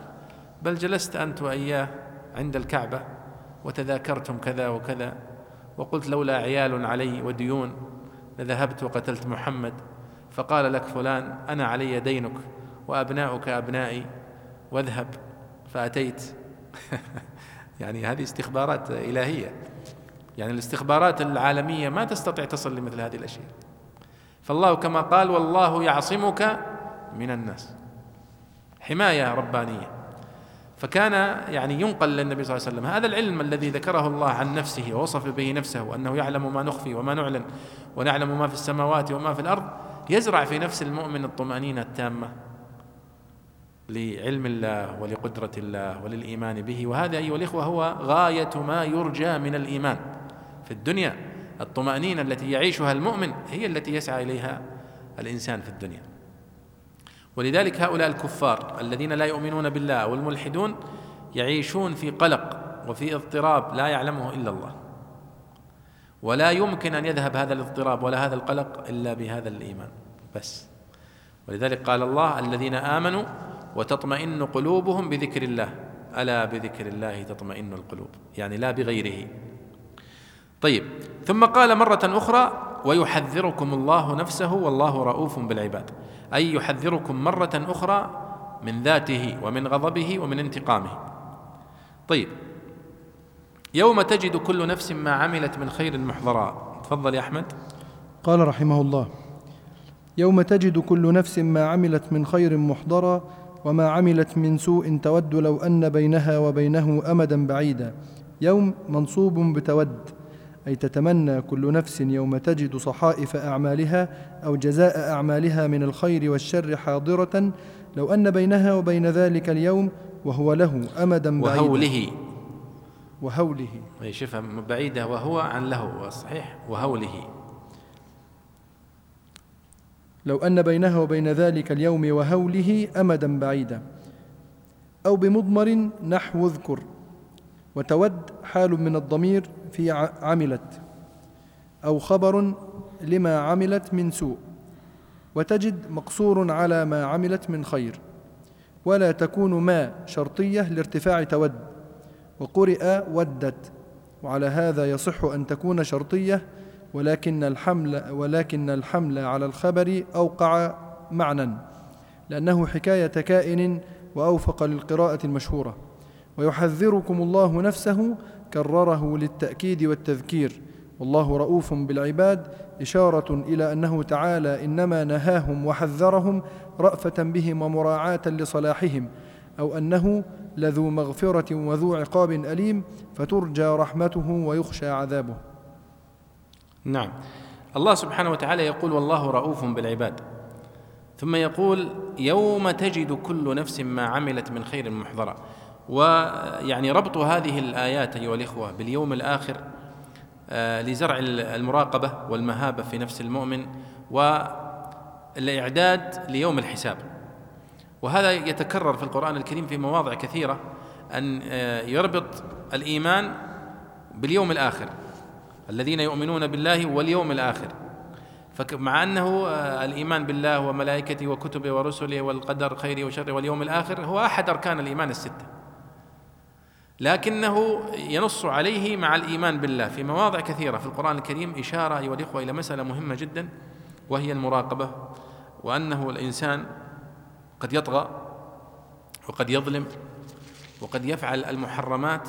بل جلست أنت وإياه عند الكعبة. وتذاكرتم كذا وكذا. وقلت لولا عيال علي وديون لذهبت وقتلت محمد. فقال لك فلان أنا علي دينك وأبناؤك أبنائي. واذهب. فأتيت. يعني هذه استخبارات إلهية. يعني الاستخبارات العالمية ما تستطيع تصل لمثل هذه الأشياء. فالله كما قال والله يعصمك من الناس. حماية ربانية. فكان يعني ينقل للنبي صلى الله عليه وسلم. هذا العلم الذي ذكره الله عن نفسه ووصف به نفسه وأنه يعلم ما نخفي وما نعلن ونعلم ما في السماوات وما في الأرض يزرع في نفس المؤمن الطمأنينة التامة لعلم الله ولقدرة الله وللإيمان به. وهذا أيها الإخوة هو غاية ما يرجى من الإيمان في الدنيا. الطمأنينة التي يعيشها المؤمن هي التي يسعى إليها الإنسان في الدنيا. ولذلك هؤلاء الكفار الذين لا يؤمنون بالله والملحدون يعيشون في قلق وفي اضطراب لا يعلمه إلا الله. ولا يمكن أن يذهب هذا الاضطراب ولا هذا القلق إلا بهذا الإيمان. بس. ولذلك قال الله الذين آمنوا وتطمئن قلوبهم بذكر الله. ألا بذكر الله تطمئن القلوب. يعني لا بغيره. طيب. ثم قال مرة أخرى ويحذركم الله نفسه والله رؤوف بالعباد. أي يحذركم مرة أخرى من ذاته ومن غضبه ومن انتقامه. طيب يوم تجد كل نفس ما عملت من خير محضرا. تفضل يا أحمد. قال رحمه الله يوم تجد كل نفس ما عملت من خير محضرا وما عملت من سوء تود لو أن بينها وبينه أمدا بعيدا. يوم منصوب بتود. أي تتمنى كل نفس يوم تجد صحائف أعمالها أو جزاء أعمالها من الخير والشر حاضرة لو أن بينها وبين ذلك اليوم وهو له أمدا بعيدا. وهوله. وهوله. أي شوفها بعيدة وهو عن له صحيح؟ وهوله. لو أن بينها وبين ذلك اليوم وهوله أمدا بعيدا. أو بمضمر نحو اذكر. وتود حال من الضمير في عملت أو خبر لما عملت من سوء. وتجد مقصور على ما عملت من خير. ولا تكون ما شرطية لارتفاع تود. وقرئ ودت. وعلى هذا يصح أن تكون شرطية ولكن الحمل ولكن الحمل على الخبر أوقع معنى. لأنه حكاية كائن وأوفق للقراءة المشهورة. ويحذركم الله نفسه كرره للتأكيد والتذكير. والله رؤوف بالعباد إشارة إلى أنه تعالى إنما نهاهم وحذرهم رأفة بهم ومراعاة لصلاحهم أو أنه لذو مغفرة وذو عقاب أليم فترجى رحمته ويخشى عذابه. نعم. الله سبحانه وتعالى يقول والله رؤوف بالعباد ثم يقول يوم تجد كل نفس ما عملت من خير محضرا ويعني ربط هذه الآيات أيها الإخوة باليوم الآخر آه، لزرع المراقبة والمهابة في نفس المؤمن والإعداد ليوم الحساب. وهذا يتكرر في القرآن الكريم في مواضع كثيرة أن آه، يربط الإيمان باليوم الآخر الذين يؤمنون بالله واليوم الآخر. فمع أنه آه، الإيمان بالله وملائكته وكتبه ورسله والقدر خيره وشره واليوم الآخر هو أحد أركان الإيمان الستة. لكنه ينص عليه مع الإيمان بالله في مواضع كثيرة في القرآن الكريم إشارة أيها الإخوة إلى مسألة مهمة جدا وهي المراقبة وأنه الإنسان قد يطغى وقد يظلم وقد يفعل المحرمات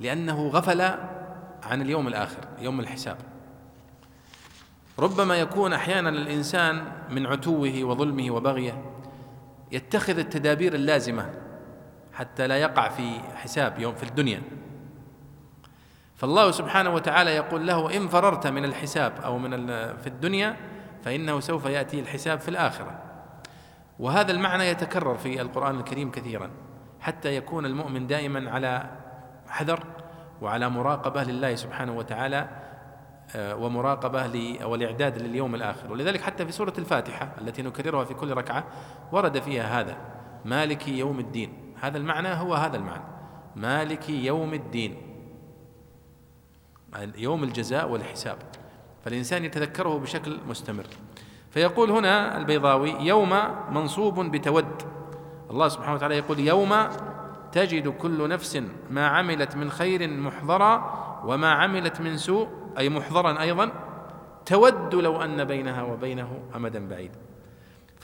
لأنه غفل عن اليوم الآخر يوم الحساب. ربما يكون أحيانا الإنسان من عتوه وظلمه وبغيه يتخذ التدابير اللازمة حتى لا يقع في حساب يوم في الدنيا. فالله سبحانه وتعالى يقول له إن فررت من الحساب أو من في الدنيا فإنه سوف يأتي الحساب في الآخرة. وهذا المعنى يتكرر في القرآن الكريم كثيرا حتى يكون المؤمن دائما على حذر وعلى مراقبة لله سبحانه وتعالى آه، ومراقبة والإعداد لليوم الآخر. ولذلك حتى في سورة الفاتحة التي نكررها في كل ركعة ورد فيها هذا مالك يوم الدين. هذا المعنى هو هذا المعنى. مالك يوم الدين. يوم الجزاء والحساب. فالإنسان يتذكره بشكل مستمر. فيقول هنا البيضاوي يوم منصوب بتود. الله سبحانه وتعالى يقول يوم تجد كل نفس ما عملت من خير محضرا وما عملت من سوء أي محضرا أيضا تود لو أن بينها وبينه أمدا بعيدا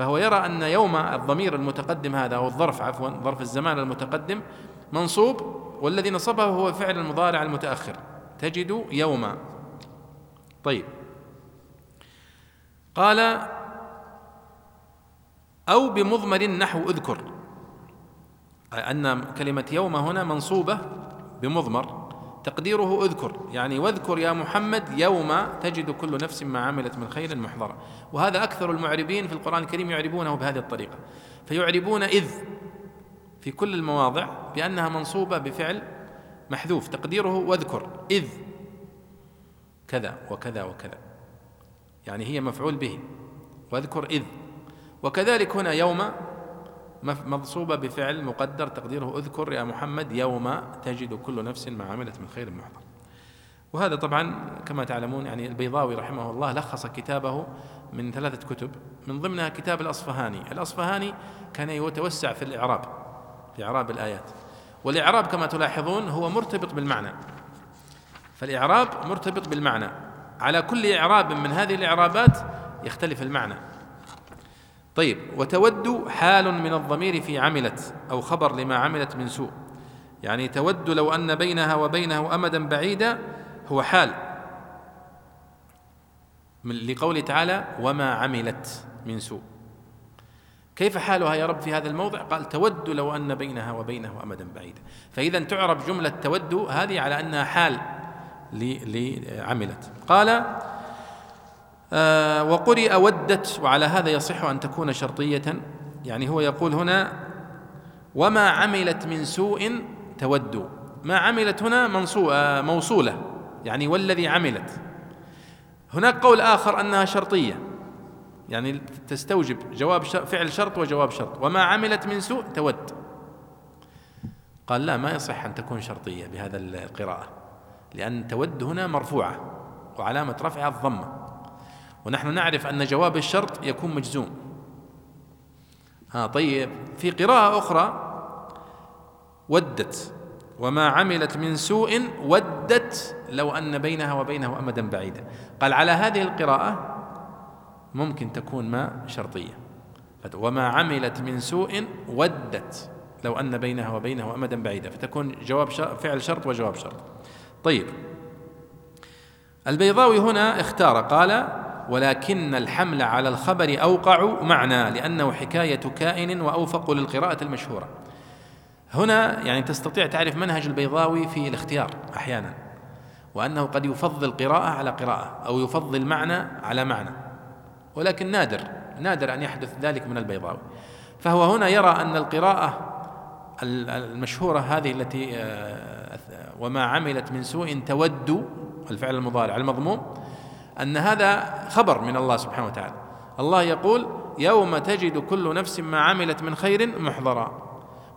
فهو يرى أن يوم الضمير المتقدم هذا أو الظرف عفوا ظرف الزمان المتقدم منصوب والذي نصبه هو فعل المضارع المتأخر. تجد يوما طيب. قال أو بمضمر نحو أذكر. أن كلمة يوم هنا منصوبة بمضمر. تقديره اذكر يعني واذكر يا محمد يوم تجد كل نفس ما عملت من خير محضرة. وهذا أكثر المعربين في القرآن الكريم يعربونه بهذه الطريقة. فيعربون إذ في كل المواضع بأنها منصوبة بفعل محذوف. تقديره واذكر إذ كذا وكذا وكذا. يعني هي مفعول به. واذكر إذ. وكذلك هنا يوم منصوبة بفعل مقدر تقديره. اذكر يا محمد يوم تجد كل نفس ما عملت من خير محضر. وهذا طبعا كما تعلمون يعني البيضاوي رحمه الله لخص كتابه من ثلاثة كتب من ضمنها كتاب الأصفهاني. الأصفهاني كان يتوسع في الإعراب في إعراب الآيات. والإعراب كما تلاحظون هو مرتبط بالمعنى. فالإعراب مرتبط بالمعنى. على كل إعراب من هذه الإعرابات يختلف المعنى. طيب وتود حال من الضمير في عملت أو خبر لما عملت من سوء. يعني تود لو أن بينها وبينه أمدا بعيدا هو حال. من لقوله تعالى وما عملت من سوء. كيف حالها يا رب في هذا الموضع؟ قال تود لو أن بينها وبينه أمدا بعيدا فإذا تعرف جملة تود هذه على أنها حال لعملت. قال آه وقرئ ودت وعلى هذا يصح أن تكون شرطية. يعني هو يقول هنا وما عملت من سوء تود ما عملت هنا آه، موصولة. يعني والذي عملت. هناك قول آخر أنها شرطية. يعني تستوجب جواب فعل شرط وجواب شرط. وما عملت من سوء تود. قال لا ما يصح أن تكون شرطية بهذا القراءة. لأن تود هنا مرفوعة وعلامة رفعها الضمة. ونحن نعرف أن جواب الشرط يكون مجزوم. ها طيب. في قراءة أخرى ودت وما عملت من سوء ودت لو أن بينها وبينه أمدا بعيدا. قال على هذه القراءة ممكن تكون ما شرطية. وما عملت من سوء ودت لو أن بينها وبينه أمدا بعيدا. فتكون جواب فعل شرط وجواب شرط. طيب. البيضاوي هنا اختار قال ولكن الحمل على الخبر أوقع معنى لأنه حكاية كائن وأوفق للقراءة المشهورة. هنا يعني تستطيع تعرف منهج البيضاوي في الاختيار أحيانا وأنه قد يفضل قراءة على قراءة أو يفضل معنى على معنى. ولكن نادر نادر أن يحدث ذلك من البيضاوي. فهو هنا يرى أن القراءة المشهورة هذه التي آه، وما عملت من سوء تود الفعل المضارع المضموم أن هذا خبر من الله سبحانه وتعالى. الله يقول يوم تجد كل نفس ما عملت من خير محضرا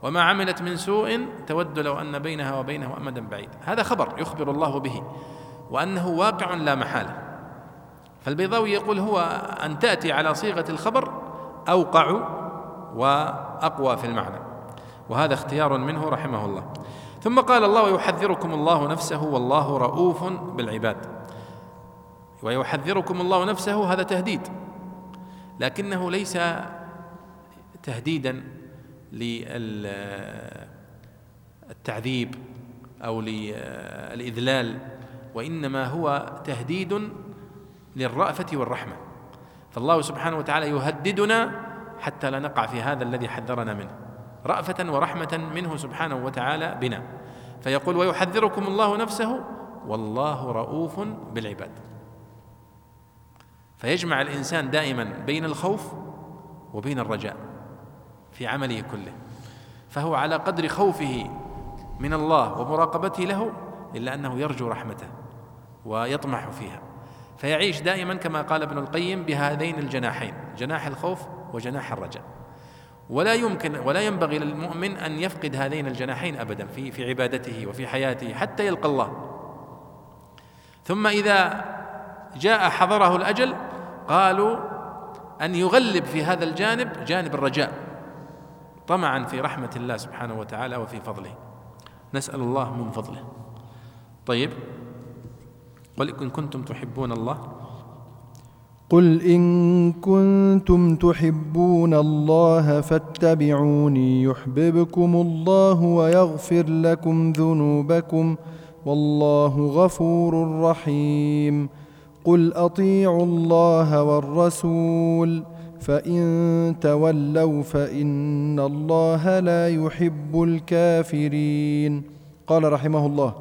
وما عملت من سوء تود لو أن بينها وبينه أمدا بعيدا هذا خبر يخبر الله به وأنه واقع لا محالة. فالبيضاوي يقول هو أن تأتي على صيغة الخبر أوقع وأقوى في المعنى. وهذا اختيار منه رحمه الله. ثم قال الله يحذركم الله نفسه والله رؤوف بالعباد. ويحذركم الله نفسه هذا تهديد. لكنه ليس تهديدا للتعذيب أو للإذلال وإنما هو تهديد للرأفة والرحمة. فالله سبحانه وتعالى يهددنا حتى لا نقع في هذا الذي حذرنا منه. رأفة ورحمة منه سبحانه وتعالى بنا. فيقول ويحذركم الله نفسه والله رؤوف بالعباد. فيجمع الإنسان دائما بين الخوف وبين الرجاء في عمله كله. فهو على قدر خوفه من الله ومراقبته له إلا أنه يرجو رحمته ويطمح فيها. فيعيش دائما كما قال ابن القيم بهذين الجناحين جناح الخوف وجناح الرجاء. ولا يمكن ولا ينبغي للمؤمن أن يفقد هذين الجناحين ابدا في في عبادته وفي حياته حتى يلقى الله. ثم إذا جاء حضره الأجل قالوا أن يغلب في هذا الجانب جانب الرجاء طمعا في رحمة الله سبحانه وتعالى وفي فضله. نسأل الله من فضله. طيب قل إن كنتم تحبون الله. قل إن كنتم تحبون الله فاتبعوني يحببكم الله ويغفر لكم ذنوبكم والله غفور رحيم. قل أطيعوا الله والرسول فإن تولوا فإن الله لا يحب الكافرين. قال رحمه الله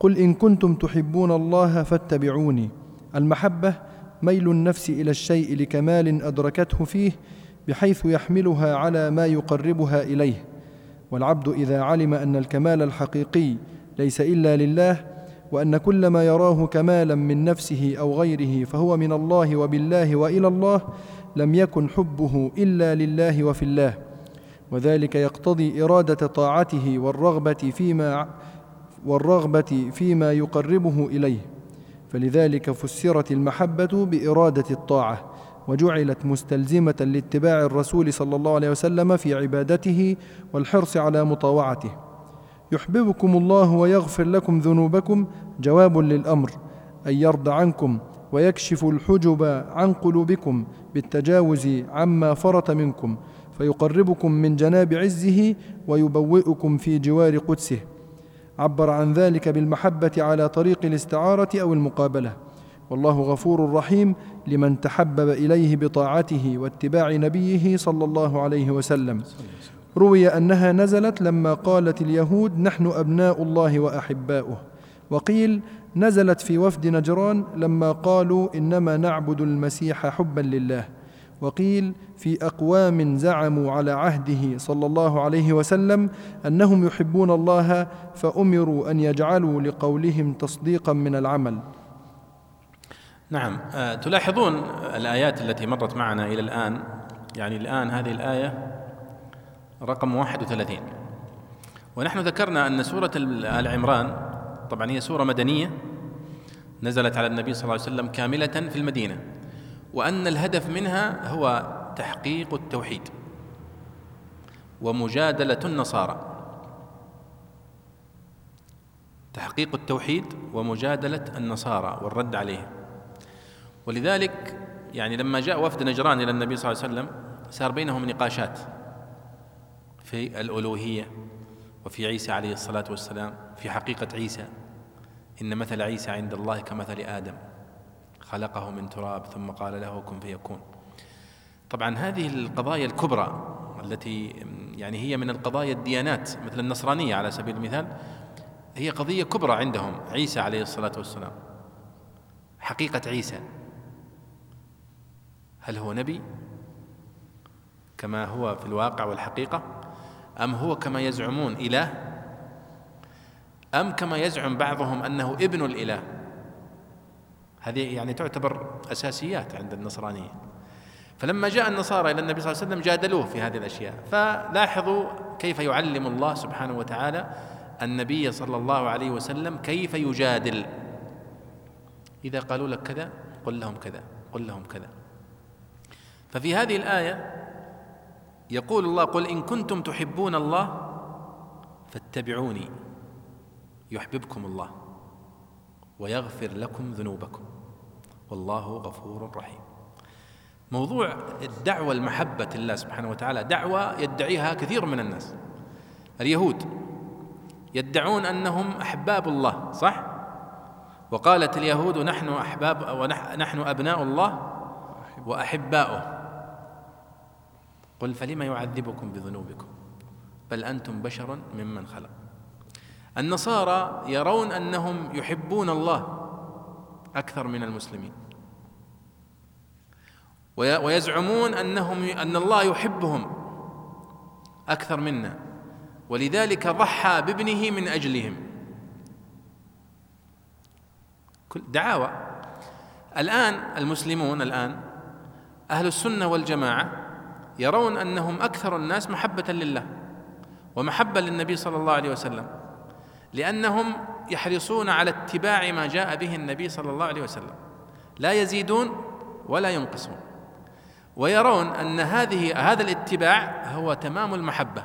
قل إن كنتم تحبون الله فاتبعوني. المحبة ميل النفس إلى الشيء لكمال أدركته فيه بحيث يحملها على ما يقربها إليه. والعبد إذا علم أن الكمال الحقيقي ليس إلا لله وأن كل ما يراه كمالا من نفسه أو غيره فهو من الله وبالله وإلى الله لم يكن حبه إلا لله وفي الله. وذلك يقتضي إرادة طاعته والرغبة فيما والرغبة فيما يقربه إليه. فلذلك فسرت المحبة بإرادة الطاعة وجعلت مستلزمة لاتباع الرسول صلى الله عليه وسلم في عبادته والحرص على مطاوعته. يحببكم الله ويغفر لكم ذنوبكم جواب للأمر أن يرضى عنكم ويكشف الحجب عن قلوبكم بالتجاوز عما فرط منكم فيقربكم من جناب عزه ويبوئكم في جوار قدسه. عبر عن ذلك بالمحبة على طريق الاستعارة أو المقابلة. والله غفور رحيم لمن تحبب إليه بطاعته واتباع نبيه صلى الله عليه وسلم. روي أنها نزلت لما قالت اليهود نحن أبناء الله وأحباؤه. وقيل نزلت في وفد نجران لما قالوا إنما نعبد المسيح حبا لله. وقيل في أقوام زعموا على عهده صلى الله عليه وسلم أنهم يحبون الله فأمروا أن يجعلوا لقولهم تصديقا من العمل. نعم. آه، تلاحظون الآيات التي مرت معنا إلى الآن؟ يعني الآن هذه الآية رقم 31 ونحن ذكرنا أن سورة آل عمران طبعا هي سورة مدنية نزلت على النبي صلى الله عليه وسلم كاملة في المدينة وأن الهدف منها هو تحقيق التوحيد ومجادلة النصارى. تحقيق التوحيد ومجادلة النصارى والرد عليهم. ولذلك يعني لما جاء وفد نجران إلى النبي صلى الله عليه وسلم صار بينهم نقاشات. في الألوهية وفي عيسى عليه الصلاة والسلام في حقيقة عيسى. إن مثل عيسى عند الله كمثل آدم. خلقه من تراب ثم قال له كن فيكون. طبعا هذه القضايا الكبرى التي يعني هي من القضايا الديانات مثل النصرانية على سبيل المثال هي قضية كبرى عندهم عيسى عليه الصلاة والسلام. حقيقة عيسى. هل هو نبي؟ كما هو في الواقع والحقيقة. أم هو كما يزعمون إله؟ أم كما يزعم بعضهم أنه ابن الإله؟ هذه يعني تعتبر أساسيات عند النصرانيه فلما جاء النصارى إلى النبي صلى الله عليه وسلم جادلوه في هذه الأشياء. فلاحظوا كيف يعلم الله سبحانه وتعالى النبي صلى الله عليه وسلم كيف يجادل. إذا قالوا لك كذا قل لهم كذا قل لهم كذا. ففي هذه الآية يقول الله قل إن كنتم تحبون الله فاتبعوني يحببكم الله ويغفر لكم ذنوبكم. والله غفور رحيم. موضوع الدعوة المحبة الله سبحانه وتعالى. دعوة يدعيها كثير من الناس. اليهود يدعون أنهم أحباب الله صح؟ وقالت اليهود نحن أحباب ونحن أبناء الله وأحباؤه. قل فلم يعذبكم بذنوبكم؟ بل أنتم بشر ممن خلق. النصارى يرون أنهم يحبون الله أكثر من المسلمين. ويزعمون أنهم أن الله يحبهم أكثر منا. ولذلك ضحى بابنه من أجلهم. دعاوى. الآن المسلمون الآن أهل السنة والجماعة يرون أنهم أكثر الناس محبة لله ومحبة للنبي صلى الله عليه وسلم لأنهم يحرصون على اتباع ما جاء به النبي صلى الله عليه وسلم لا يزيدون ولا ينقصون. ويرون أن هذه هذا الاتباع هو تمام المحبة.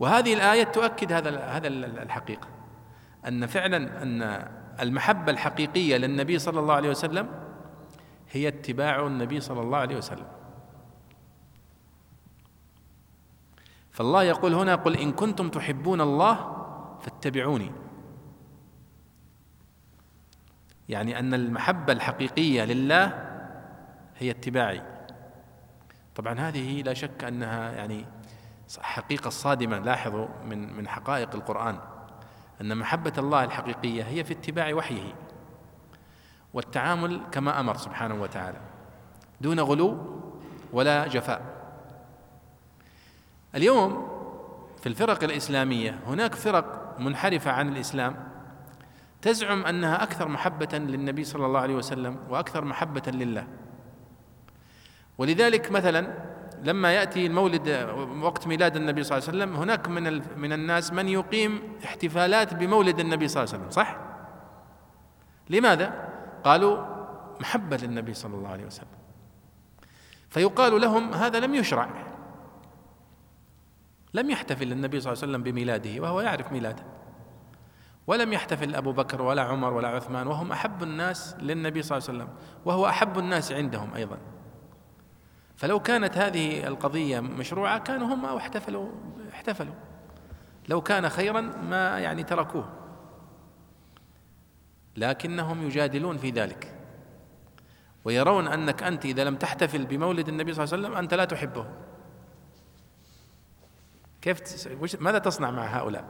وهذه الآية تؤكد هذا هذا الحقيقة أن فعلا أن المحبة الحقيقية للنبي صلى الله عليه وسلم هي اتباع النبي صلى الله عليه وسلم. فالله يقول هنا قل إن كنتم تحبون الله فاتبعوني. يعني أن المحبة الحقيقية لله هي اتباعي. طبعا هذه لا شك أنها يعني حقيقة صادمة. لاحظوا من من حقائق القرآن أن محبة الله الحقيقية هي في اتباع وحيه والتعامل كما أمر سبحانه وتعالى دون غلو ولا جفاء. اليوم في الفرق الإسلامية هناك فرق منحرفة عن الإسلام. تزعم أنها أكثر محبة للنبي صلى الله عليه وسلم وأكثر محبة لله. ولذلك مثلا لما يأتي المولد وقت ميلاد النبي صلى الله عليه وسلم هناك من من الناس من يقيم احتفالات بمولد النبي صلى الله عليه وسلم صح؟ لماذا؟ قالوا محبة للنبي صلى الله عليه وسلم. فيقال لهم هذا لم يشرع. لم يحتفل النبي صلى الله عليه وسلم بميلاده وهو يعرف ميلاده. ولم يحتفل أبو بكر ولا عمر ولا عثمان وهم أحب الناس للنبي صلى الله عليه وسلم وهو أحب الناس عندهم أيضا. فلو كانت هذه القضية مشروعة كانوا هم احتفلوا احتفلوا. لو كان خيرا ما يعني تركوه. لكنهم يجادلون في ذلك. ويرون أنك أنت إذا لم تحتفل بمولد النبي صلى الله عليه وسلم أنت لا تحبه. كيف ماذا تصنع مع هؤلاء؟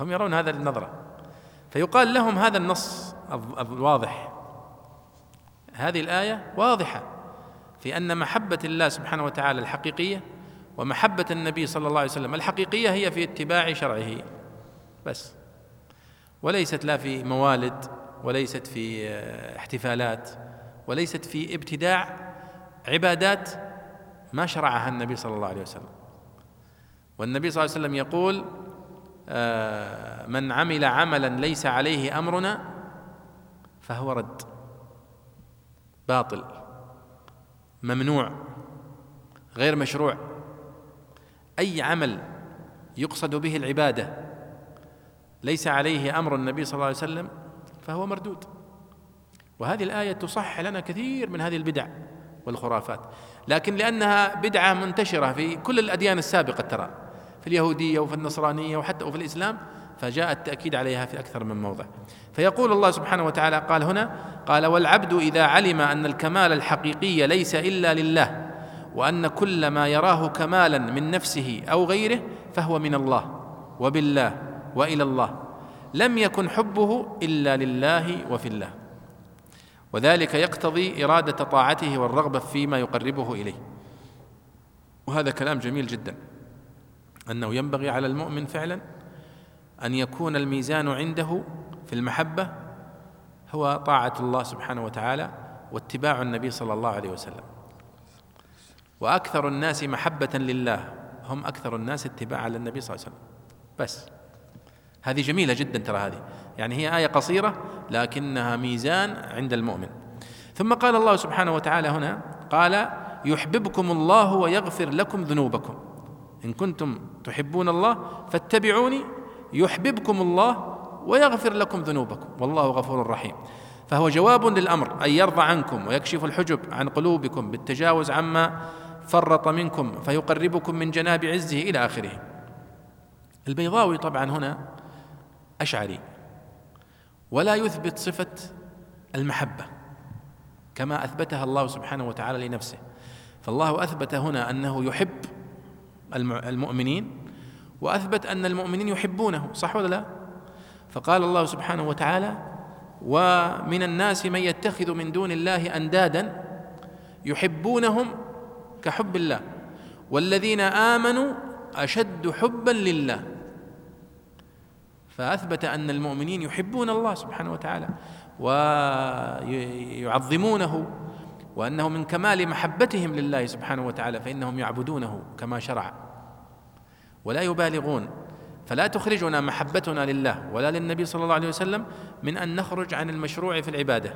هم يرون هذا النظرة. فيقال لهم هذا النص الواضح. هذه الآية واضحة في أن محبة الله سبحانه وتعالى الحقيقية ومحبة النبي صلى الله عليه وسلم الحقيقية هي في اتباع شرعه. بس. وليست لا في موالد وليست في آه، احتفالات وليست في ابتداع عبادات ما شرعها النبي صلى الله عليه وسلم. والنبي صلى الله عليه وسلم يقول آه، من عمل عملا ليس عليه أمرنا فهو رد باطل ممنوع غير مشروع. أي عمل يقصد به العبادة ليس عليه أمر النبي صلى الله عليه وسلم فهو مردود. وهذه الآية تصح لنا كثير من هذه البدع. والخرافات. لكن لأنها بدعة منتشرة في كل الأديان السابقة ترى في اليهودية وفي النصرانية وحتى وفي الإسلام فجاء التاكيد عليها في أكثر من موضع. فيقول الله سبحانه وتعالى قال هنا قال والعبد إذا علم أن الكمال الحقيقي ليس إلا لله وأن كل ما يراه كمالا من نفسه أو غيره فهو من الله وبالله وإلى الله لم يكن حبه إلا لله وفي الله. وذلك يقتضي إرادة طاعته والرغبة فيما يقربه إليه. وهذا كلام جميل جدا. أنه ينبغي على المؤمن فعلا أن يكون الميزان عنده في المحبة هو طاعة الله سبحانه وتعالى واتباع النبي صلى الله عليه وسلم. وأكثر الناس محبة لله هم أكثر الناس اتباعا للنبي صلى الله عليه وسلم. بس. هذه جميلة جدا ترى هذه. يعني هي آية قصيرة لكنها ميزان عند المؤمن. ثم قال الله سبحانه وتعالى هنا قال يحببكم الله ويغفر لكم ذنوبكم. إن كنتم تحبون الله فاتبعوني يحببكم الله ويغفر لكم ذنوبكم. والله غفور رحيم. فهو جواب للأمر ان يرضى عنكم ويكشف الحجب عن قلوبكم بالتجاوز عما فرط منكم فيقربكم من جناب عزه إلى آخره. البيضاوي طبعا هنا أشعري. ولا يثبت صفة المحبة كما أثبتها الله سبحانه وتعالى لنفسه. فالله أثبت هنا أنه يحب المؤمنين وأثبت أن المؤمنين يحبونه صح ولا لا؟ فقال الله سبحانه وتعالى ومن الناس من يتخذ من دون الله أندادا يحبونهم كحب الله والذين آمنوا أشد حبا لله. فأثبت أن المؤمنين يحبون الله سبحانه وتعالى ويعظمونه وأنه من كمال محبتهم لله سبحانه وتعالى فإنهم يعبدونه كما شرع. ولا يبالغون فلا تخرجنا محبتنا لله ولا للنبي صلى الله عليه وسلم من أن نخرج عن المشروع في العبادة.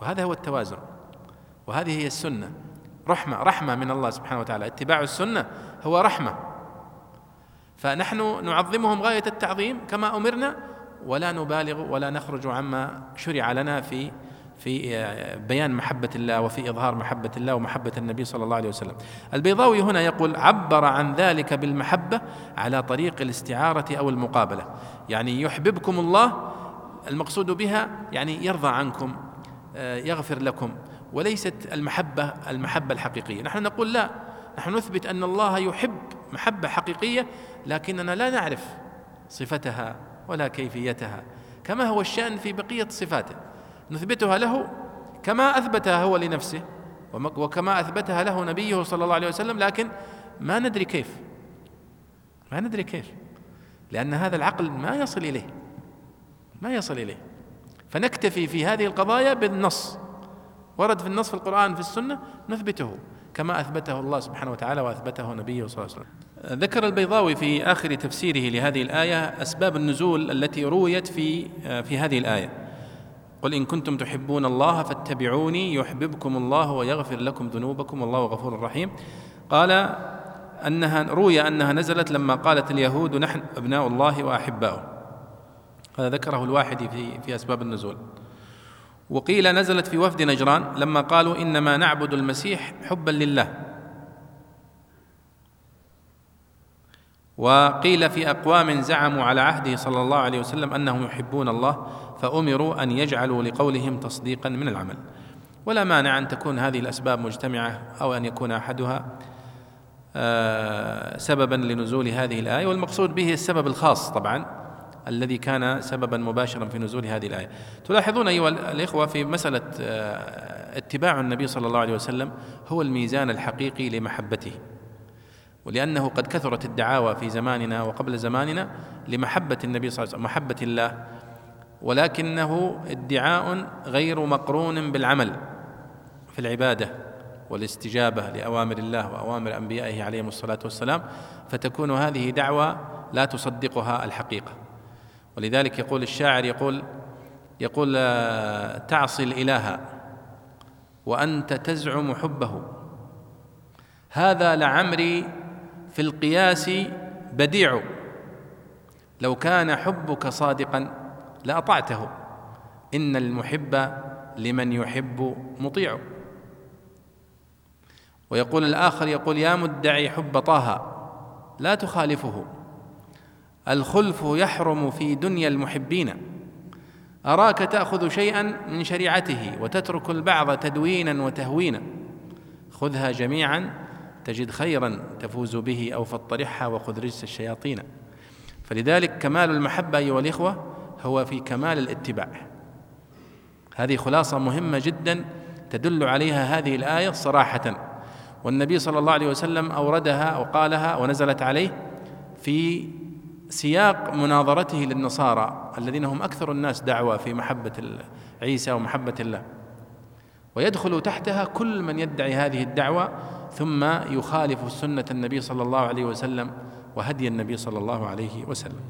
وهذا هو التوازن. وهذه هي السنة. رحمة رحمة من الله سبحانه وتعالى. اتباع السنة هو رحمة. فنحن نعظمهم غاية التعظيم كما أمرنا ولا نبالغ ولا نخرج عما شرع لنا في في بيان محبة الله وفي إظهار محبة الله ومحبة النبي صلى الله عليه وسلم. البيضاوي هنا يقول عبر عن ذلك بالمحبة على طريق الاستعارة أو المقابلة. يعني يحببكم الله المقصود بها يعني يرضى عنكم آه، يغفر لكم وليست المحبة المحبة الحقيقية. نحن نقول لا نحن نثبت أن الله يحب محبة حقيقية لكننا لا نعرف صفتها ولا كيفيتها كما هو الشأن في بقية صفاته. نثبتها له كما أثبتها هو لنفسه وكما أثبتها له نبيه صلى الله عليه وسلم لكن ما ندري كيف. ما ندري كيف. لأن هذا العقل ما يصل إليه. ما يصل إليه. فنكتفي في هذه القضايا بالنص. ورد في النص في القرآن في السنة نثبته. كما أثبته الله سبحانه وتعالى وأثبته نبيه صلى الله عليه وسلم. ذكر البيضاوي في آخر تفسيره لهذه الآية أسباب النزول التي رويت في في هذه الآية. قل إن كنتم تحبون الله فاتبعوني يحببكم الله ويغفر لكم ذنوبكم والله غفور رحيم. قال أنها روي أنها نزلت لما قالت اليهود نحن أبناء الله وأحباؤه. هذا ذكره الواحد في في أسباب النزول. وقيل نزلت في وفد نجران لما قالوا إنما نعبد المسيح حبا لله. وقيل في أقوام زعموا على عهده صلى الله عليه وسلم أنهم يحبون الله فأمروا أن يجعلوا لقولهم تصديقا من العمل. ولا مانع أن تكون هذه الأسباب مجتمعة أو أن يكون أحدها آه، سببا لنزول هذه الآية والمقصود به السبب الخاص طبعا. الذي كان سببا مباشرا في نزول هذه الآية. تلاحظون أيها الإخوة في مسألة آه، اتباع النبي صلى الله عليه وسلم هو الميزان الحقيقي لمحبته. ولأنه قد كثرت الدعاوى في زماننا وقبل زماننا لمحبة النبي صلى الله عليه وسلم محبة الله. ولكنه ادعاء غير مقرون بالعمل في العبادة والاستجابة لأوامر الله وأوامر أنبيائه عليهم الصلاة والسلام. فتكون هذه دعوه لا تصدقها الحقيقة. ولذلك يقول الشاعر يقول يقول تعصي الإله وأنت تزعم حبه. هذا لعمري في القياس بديع. لو كان حبك صادقا لأطعته. إن المحب لمن يحب مطيع. ويقول الآخر يقول يا مدعي حب طه لا تخالفه. الخلف يحرم في دنيا المحبين. أراك تأخذ شيئا من شريعته وتترك البعض تدوينا وتهوينا. خذها جميعا تجد خيرا تفوز به أو فاطرحها وخذ رجس الشياطين. فلذلك كمال المحبة أيها الإخوة هو في كمال الاتباع. هذه خلاصة مهمة جدا تدل عليها هذه الآية صراحة. والنبي صلى الله عليه وسلم أوردها وقالها ونزلت عليه في سياق مناظرته للنصارى الذين هم أكثر الناس دعوة في محبة عيسى ومحبة الله. ويدخل تحتها كل من يدعي هذه الدعوة ثم يخالف سنة النبي صلى الله عليه وسلم وهدي النبي صلى الله عليه وسلم.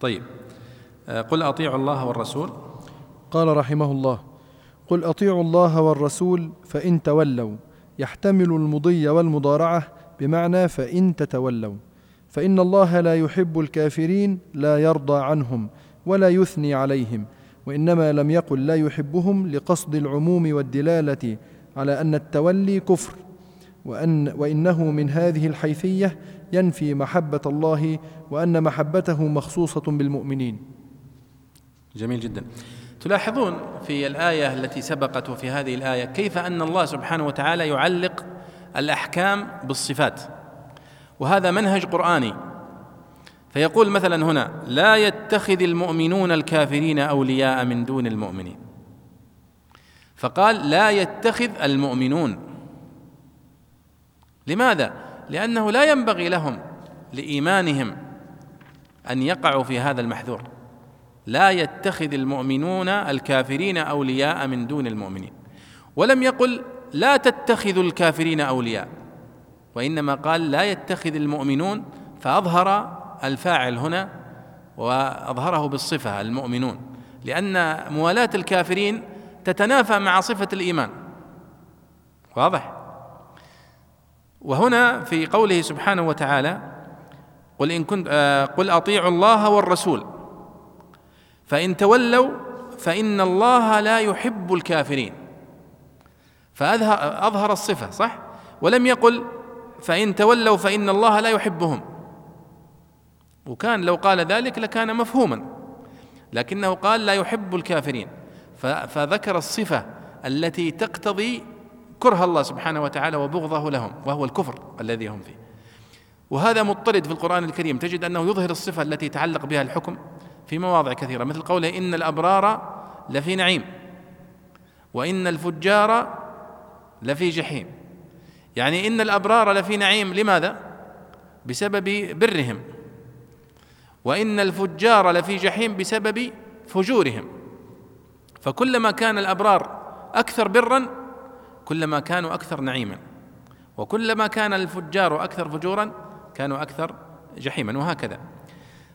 طيب آه، قل أطيعوا الله والرسول. قال رحمه الله قل أطيعوا الله والرسول فإن تولوا يحتمل المضي والمضارعة بمعنى فإن تتولوا. فإن الله لا يحب الكافرين لا يرضى عنهم ولا يثني عليهم وإنما لم يقل لا يحبهم لقصد العموم والدلالة على أن التولي كفر وأن وإنه من هذه الحيثية ينفي محبة الله وأن محبته مخصوصة بالمؤمنين. جميل جدا. تلاحظون في الآية التي سبقت وفي هذه الآية كيف أن الله سبحانه وتعالى يعلق الأحكام بالصفات؟ وهذا منهج قرآني. فيقول مثلا هنا لا يتخذ المؤمنون الكافرين أولياء من دون المؤمنين. فقال لا يتخذ المؤمنون. لماذا؟ لأنه لا ينبغي لهم لإيمانهم أن يقعوا في هذا المحذور. لا يتخذ المؤمنون الكافرين أولياء من دون المؤمنين. ولم يقل لا تتخذوا الكافرين أولياء. وإنما قال لا يتخذ المؤمنون فأظهر الفاعل هنا وأظهره بالصفة المؤمنون لأن موالاة الكافرين تتنافى مع صفة الإيمان. واضح؟ وهنا في قوله سبحانه وتعالى قل إن كنت آه قل أطيعوا الله والرسول فإن تولوا فإن الله لا يحب الكافرين. فأظهر أظهر الصفة صح؟ ولم يقل فإن تولوا فإن الله لا يحبهم. وكان لو قال ذلك لكان مفهوما لكنه قال لا يحب الكافرين. فذكر الصفة التي تقتضي كره الله سبحانه وتعالى وبغضه لهم وهو الكفر الذي هم فيه. وهذا مضطرد في القرآن الكريم. تجد أنه يظهر الصفة التي تعلق بها الحكم في مواضع كثيرة مثل قوله إن الأبرار لفي نعيم وإن الفجار لفي جحيم. يعني إن الأبرار لفي نعيم لماذا؟ بسبب برهم. وإن الفجار لفي جحيم بسبب فجورهم. فكلما كان الأبرار أكثر برا كلما كانوا أكثر نعيما. وكلما كان الفجار أكثر فجورا كانوا أكثر جحيما وهكذا.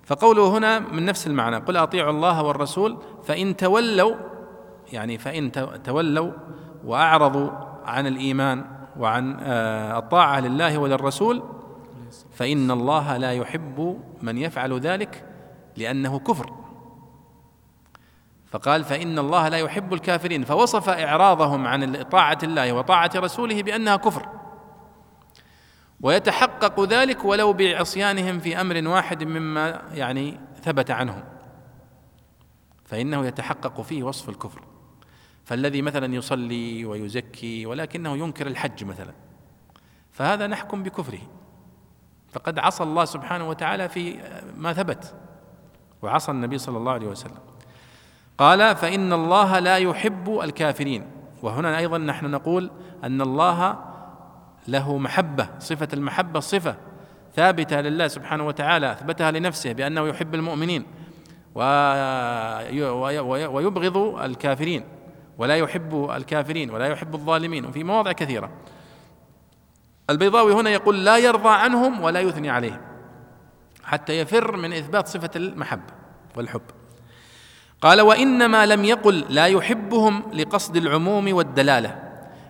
فقوله هنا من نفس المعنى قل أطيعوا الله والرسول فإن تولوا يعني فإن تولوا وأعرضوا عن الإيمان وعن آه، الطاعة لله وللرسول فإن الله لا يحب من يفعل ذلك لأنه كفر. فقال فإن الله لا يحب الكافرين. فوصف إعراضهم عن طاعة الله وطاعة رسوله بأنها كفر. ويتحقق ذلك ولو بعصيانهم في أمر واحد مما يعني ثبت عنهم. فإنه يتحقق فيه وصف الكفر. فالذي مثلا يصلي ويزكي ولكنه ينكر الحج مثلا فهذا نحكم بكفره. فقد عصى الله سبحانه وتعالى في ما ثبت وعصى النبي صلى الله عليه وسلم. قال فإن الله لا يحب الكافرين. وهنا أيضا نحن نقول أن الله له محبة صفة المحبة صفة ثابتة لله سبحانه وتعالى أثبتها لنفسه بأنه يحب المؤمنين ويبغض الكافرين. ولا يحب الكافرين ولا يحب الظالمين وفي مواضع كثيرة. البيضاوي هنا يقول لا يرضى عنهم ولا يثني عليهم حتى يفر من إثبات صفة المحبة والحب. قال وإنما لم يقل لا يحبهم لقصد العموم والدلالة.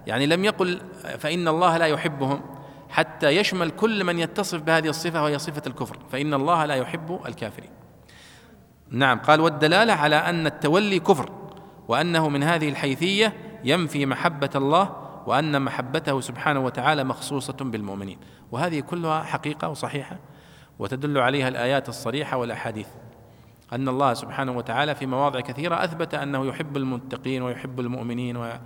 يعني لم يقل فإن الله لا يحبهم حتى يشمل كل من يتصف بهذه الصفة وهي صفة الكفر فإن الله لا يحب الكافرين. نعم قال والدلالة على أن التولي كفر. وأنه من هذه الحيثية ينفي محبة الله وأن محبته سبحانه وتعالى مخصوصة بالمؤمنين. وهذه كلها حقيقة وصحيحة وتدل عليها الآيات الصريحة والأحاديث. أن الله سبحانه وتعالى في مواضع كثيرة أثبت أنه يحب المتقين ويحب المؤمنين و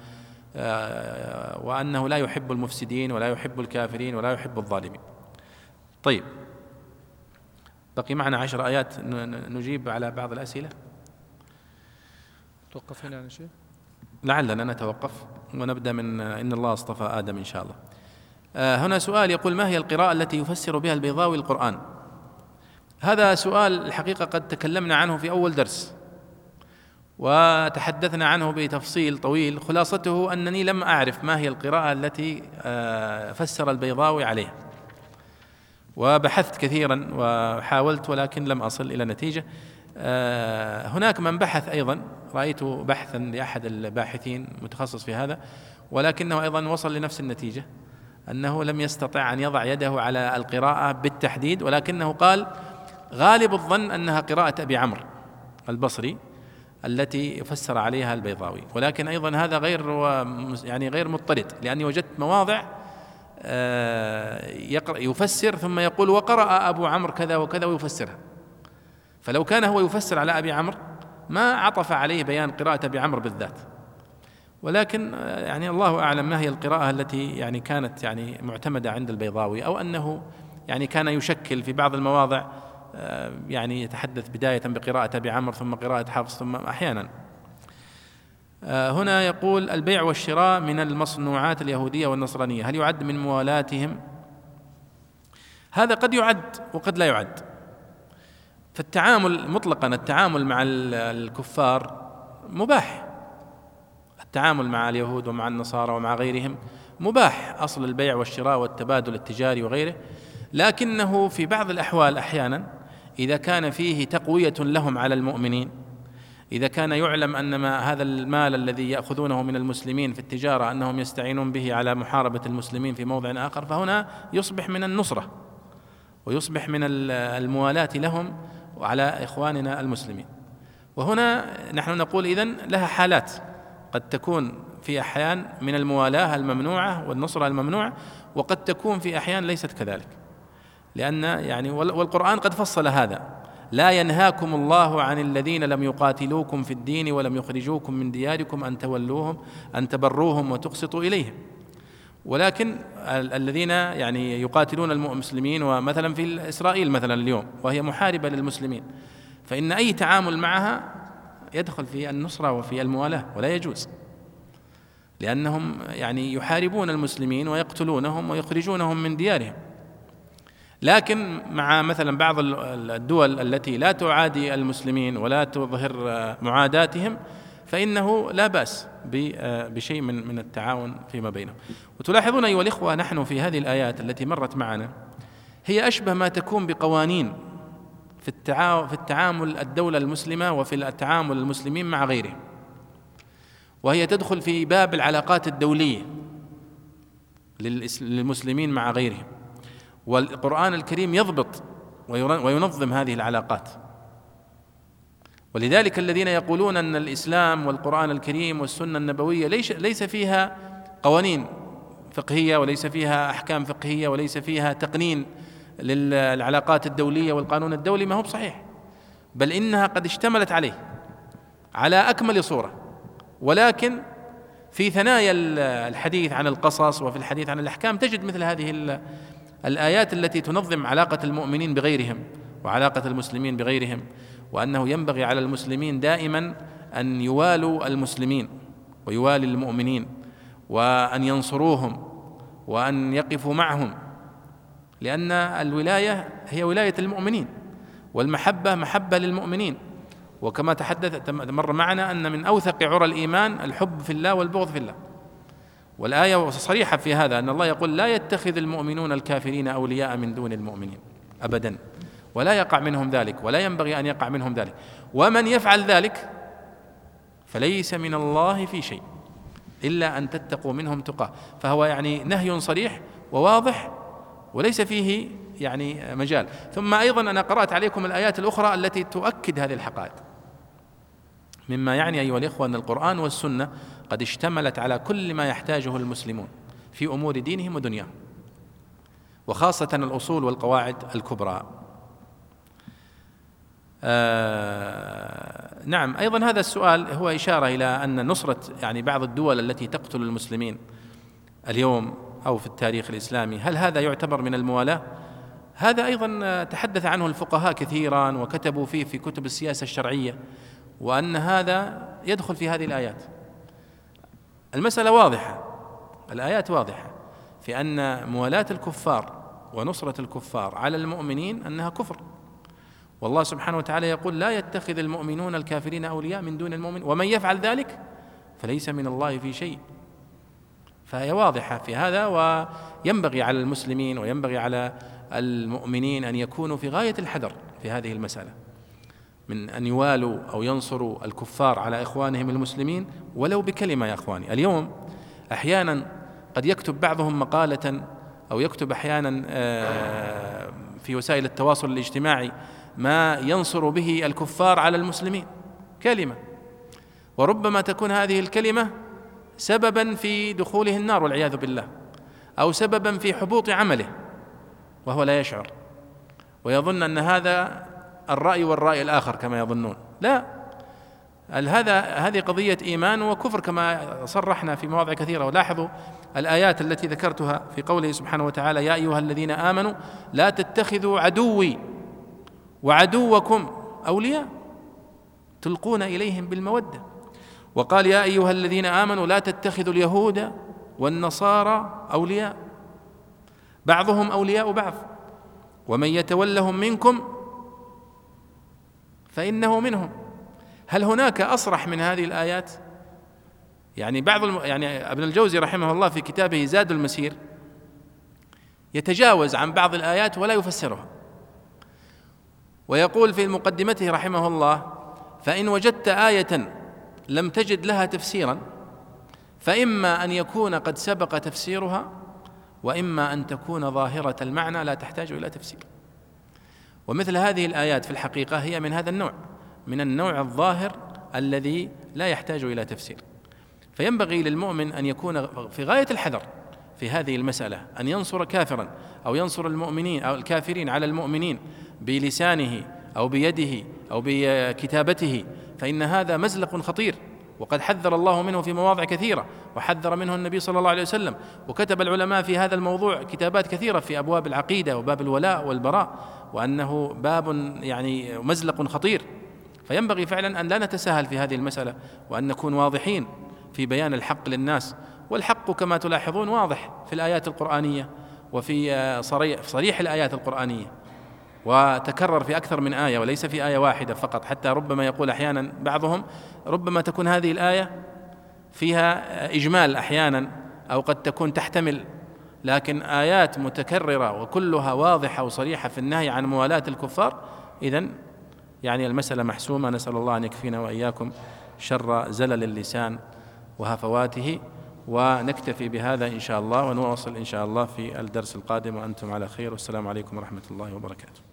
آه، وأنه لا يحب المفسدين ولا يحب الكافرين ولا يحب الظالمين. طيب بقي معنا عشر آيات نجيب على بعض الأسئلة. توقف هنا شيء؟ لعلنا نتوقف ونبدأ من إن الله اصطفى آدم إن شاء الله. آه، هنا سؤال يقول ما هي القراءة التي يفسر بها البيضاوي القرآن؟ هذا سؤال الحقيقة قد تكلمنا عنه في أول درس وتحدثنا عنه بتفصيل طويل. خلاصته أنني لم أعرف ما هي القراءة التي آه، فسر البيضاوي عليها. وبحثت كثيرا وحاولت ولكن لم أصل إلى نتيجة. آه، هناك من بحث أيضا رأيت بحثا لأحد الباحثين متخصص في هذا ولكنه أيضا وصل لنفس النتيجة أنه لم يستطع أن يضع يده على القراءة بالتحديد ولكنه قال غالب الظن أنها قراءة أبي عمرو البصري التي فسر عليها البيضاوي ولكن أيضا هذا غير يعني غير مضطرد لأني وجدت مواضع آه، يفسر ثم يقول وقرأ أبو عمرو كذا وكذا ويفسرها. فلو كان هو يفسر على أبي عمرو ما عطف عليه بيان قراءة أبي عمرو بالذات. ولكن يعني الله أعلم ما هي القراءة التي يعني كانت يعني معتمدة عند البيضاوي أو أنه يعني كان يشكل في بعض المواضع آه، يعني يتحدث بداية بقراءة أبي عمرو ثم قراءة حفص ثم أحيانا. آه، هنا يقول البيع والشراء من المصنوعات اليهودية والنصرانية هل يعد من موالاتهم؟ هذا قد يعد وقد لا يعد. فالتعامل مطلقا التعامل مع الكفار مباح. التعامل مع اليهود ومع النصارى ومع غيرهم مباح أصل البيع والشراء والتبادل التجاري وغيره. لكنه في بعض الأحوال أحيانا إذا كان فيه تقوية لهم على المؤمنين إذا كان يعلم أن ما هذا المال الذي يأخذونه من المسلمين في التجارة أنهم يستعينون به على محاربة المسلمين في موضع آخر فهنا يصبح من النصرة ويصبح من الموالاة لهم وعلى إخواننا المسلمين. وهنا نحن نقول إذن لها حالات قد تكون في أحيان من الموالاه الممنوعة والنصرة الممنوعة وقد تكون في أحيان ليست كذلك. لأن يعني والقرآن قد فصل هذا. لا ينهاكم الله عن الذين لم يقاتلوكم في الدين ولم يخرجوكم من دياركم أن تولوهم أن تبروهم وتقسطوا إليهم. ولكن الذين يعني يقاتلون المسلمين ومثلا في إسرائيل مثلا اليوم وهي محاربة للمسلمين فإن أي تعامل معها يدخل في النصرة وفي الموالاة ولا يجوز لأنهم يعني يحاربون المسلمين ويقتلونهم ويخرجونهم من ديارهم. لكن مع مثلا بعض الدول التي لا تعادي المسلمين ولا تظهر معاداتهم فإنه لا بأس بشيء من من التعاون فيما بينهم. وتلاحظون أيها الإخوة نحن في هذه الآيات التي مرت معنا هي أشبه ما تكون بقوانين في التعامل في التعامل الدولة المسلمة وفي التعامل المسلمين مع غيرهم. وهي تدخل في باب العلاقات الدولية للمسلمين مع غيرهم. والقرآن الكريم يضبط وينظم هذه العلاقات. ولذلك الذين يقولون أن الإسلام والقرآن الكريم والسنة النبوية ليس ليس فيها قوانين فقهية وليس فيها أحكام فقهية وليس فيها تقنين للعلاقات الدولية والقانون الدولي ما هو بصحيح. بل إنها قد اشتملت عليه على أكمل صورة. ولكن في ثنايا الحديث عن القصص وفي الحديث عن الأحكام تجد مثل هذه الآيات التي تنظم علاقة المؤمنين بغيرهم وعلاقة المسلمين بغيرهم. وأنه ينبغي على المسلمين دائما أن يوالوا المسلمين ويوالي المؤمنين وأن ينصروهم وأن يقفوا معهم لأن الولاية هي ولاية المؤمنين والمحبة محبة للمؤمنين. وكما تحدث مر معنا أن من أوثق عرى الإيمان الحب في الله والبغض في الله. والآية صريحة في هذا أن الله يقول لا يتخذ المؤمنون الكافرين أولياء من دون المؤمنين أبدا. ولا يقع منهم ذلك ولا ينبغي أن يقع منهم ذلك. ومن يفعل ذلك فليس من الله في شيء إلا أن تتقوا منهم تقاه. فهو يعني نهي صريح وواضح وليس فيه يعني مجال. ثم أيضا أنا قرأت عليكم الآيات الأخرى التي تؤكد هذه الحقائق. مما يعني أيها الإخوة أن القرآن والسنة قد اشتملت على كل ما يحتاجه المسلمون في أمور دينهم ودنياهم وخاصة الأصول والقواعد الكبرى. آه نعم أيضا هذا السؤال هو إشارة إلى أن نصرة يعني بعض الدول التي تقتل المسلمين اليوم أو في التاريخ الإسلامي هل هذا يعتبر من الموالاة؟ هذا أيضا تحدث عنه الفقهاء كثيرا وكتبوا فيه في كتب السياسة الشرعية وأن هذا يدخل في هذه الآيات. المسألة واضحة الآيات واضحة في أن موالاة الكفار ونصرة الكفار على المؤمنين أنها كفر. والله سبحانه وتعالى يقول لا يتخذ المؤمنون الكافرين أولياء من دون المؤمن ومن يفعل ذلك فليس من الله في شيء. فهي واضحة في هذا وينبغي على المسلمين وينبغي على المؤمنين أن يكونوا في غاية الحذر في هذه المسألة من أن يوالوا أو ينصروا الكفار على إخوانهم المسلمين ولو بكلمة يا إخواني. اليوم أحيانا قد يكتب بعضهم مقالة أو يكتب أحيانا آه، في وسائل التواصل الاجتماعي ما ينصر به الكفار على المسلمين. كلمة. وربما تكون هذه الكلمة سببا في دخوله النار والعياذ بالله أو سببا في حبوط عمله وهو لا يشعر. ويظن أن هذا الرأي والرأي الآخر كما يظنون. لا. هذا هذه قضية إيمان وكفر كما صرحنا في مواضع كثيرة. ولاحظوا الآيات التي ذكرتها في قوله سبحانه وتعالى يا أيها الذين آمنوا لا تتخذوا عدوي وعدوكم أولياء تلقون إليهم بالمودة. وقال يا أيها الذين آمنوا لا تتخذوا اليهود والنصارى أولياء. بعضهم أولياء بعض. ومن يتولهم منكم فإنه منهم. هل هناك أصرح من هذه الآيات؟ يعني بعض الم... يعني ابن الجوزي رحمه الله في كتابه زاد المسير يتجاوز عن بعض الآيات ولا يفسرها. ويقول في مقدمته رحمه الله فإن وجدت آية لم تجد لها تفسيرا فإما أن يكون قد سبق تفسيرها وإما أن تكون ظاهرة المعنى لا تحتاج إلى تفسير. ومثل هذه الآيات في الحقيقة هي من هذا النوع من النوع الظاهر الذي لا يحتاج إلى تفسير. فينبغي للمؤمن أن يكون في غاية الحذر في هذه المسألة أن ينصر كافرا أو ينصر المؤمنين أو الكافرين على المؤمنين بلسانه أو بيده أو بكتابته فإن هذا مزلق خطير وقد حذر الله منه في مواضع كثيرة وحذر منه النبي صلى الله عليه وسلم وكتب العلماء في هذا الموضوع كتابات كثيرة في أبواب العقيدة وباب الولاء والبراء وأنه باب يعني مزلق خطير. فينبغي فعلا أن لا نتساهل في هذه المسألة وأن نكون واضحين في بيان الحق للناس. والحق كما تلاحظون واضح في الآيات القرآنية وفي صريح الآيات القرآنية. وتكرر في أكثر من آية وليس في آية واحدة فقط حتى ربما يقول أحيانا بعضهم ربما تكون هذه الآية فيها إجمال أحيانا أو قد تكون تحتمل لكن آيات متكررة وكلها واضحة وصريحة في النهي عن موالاة الكفار إذا يعني المسألة محسومة. نسأل الله أن يكفينا وإياكم شر زلل اللسان وهفواته ونكتفي بهذا إن شاء الله ونواصل إن شاء الله في الدرس القادم وأنتم على خير. والسلام عليكم ورحمة الله وبركاته.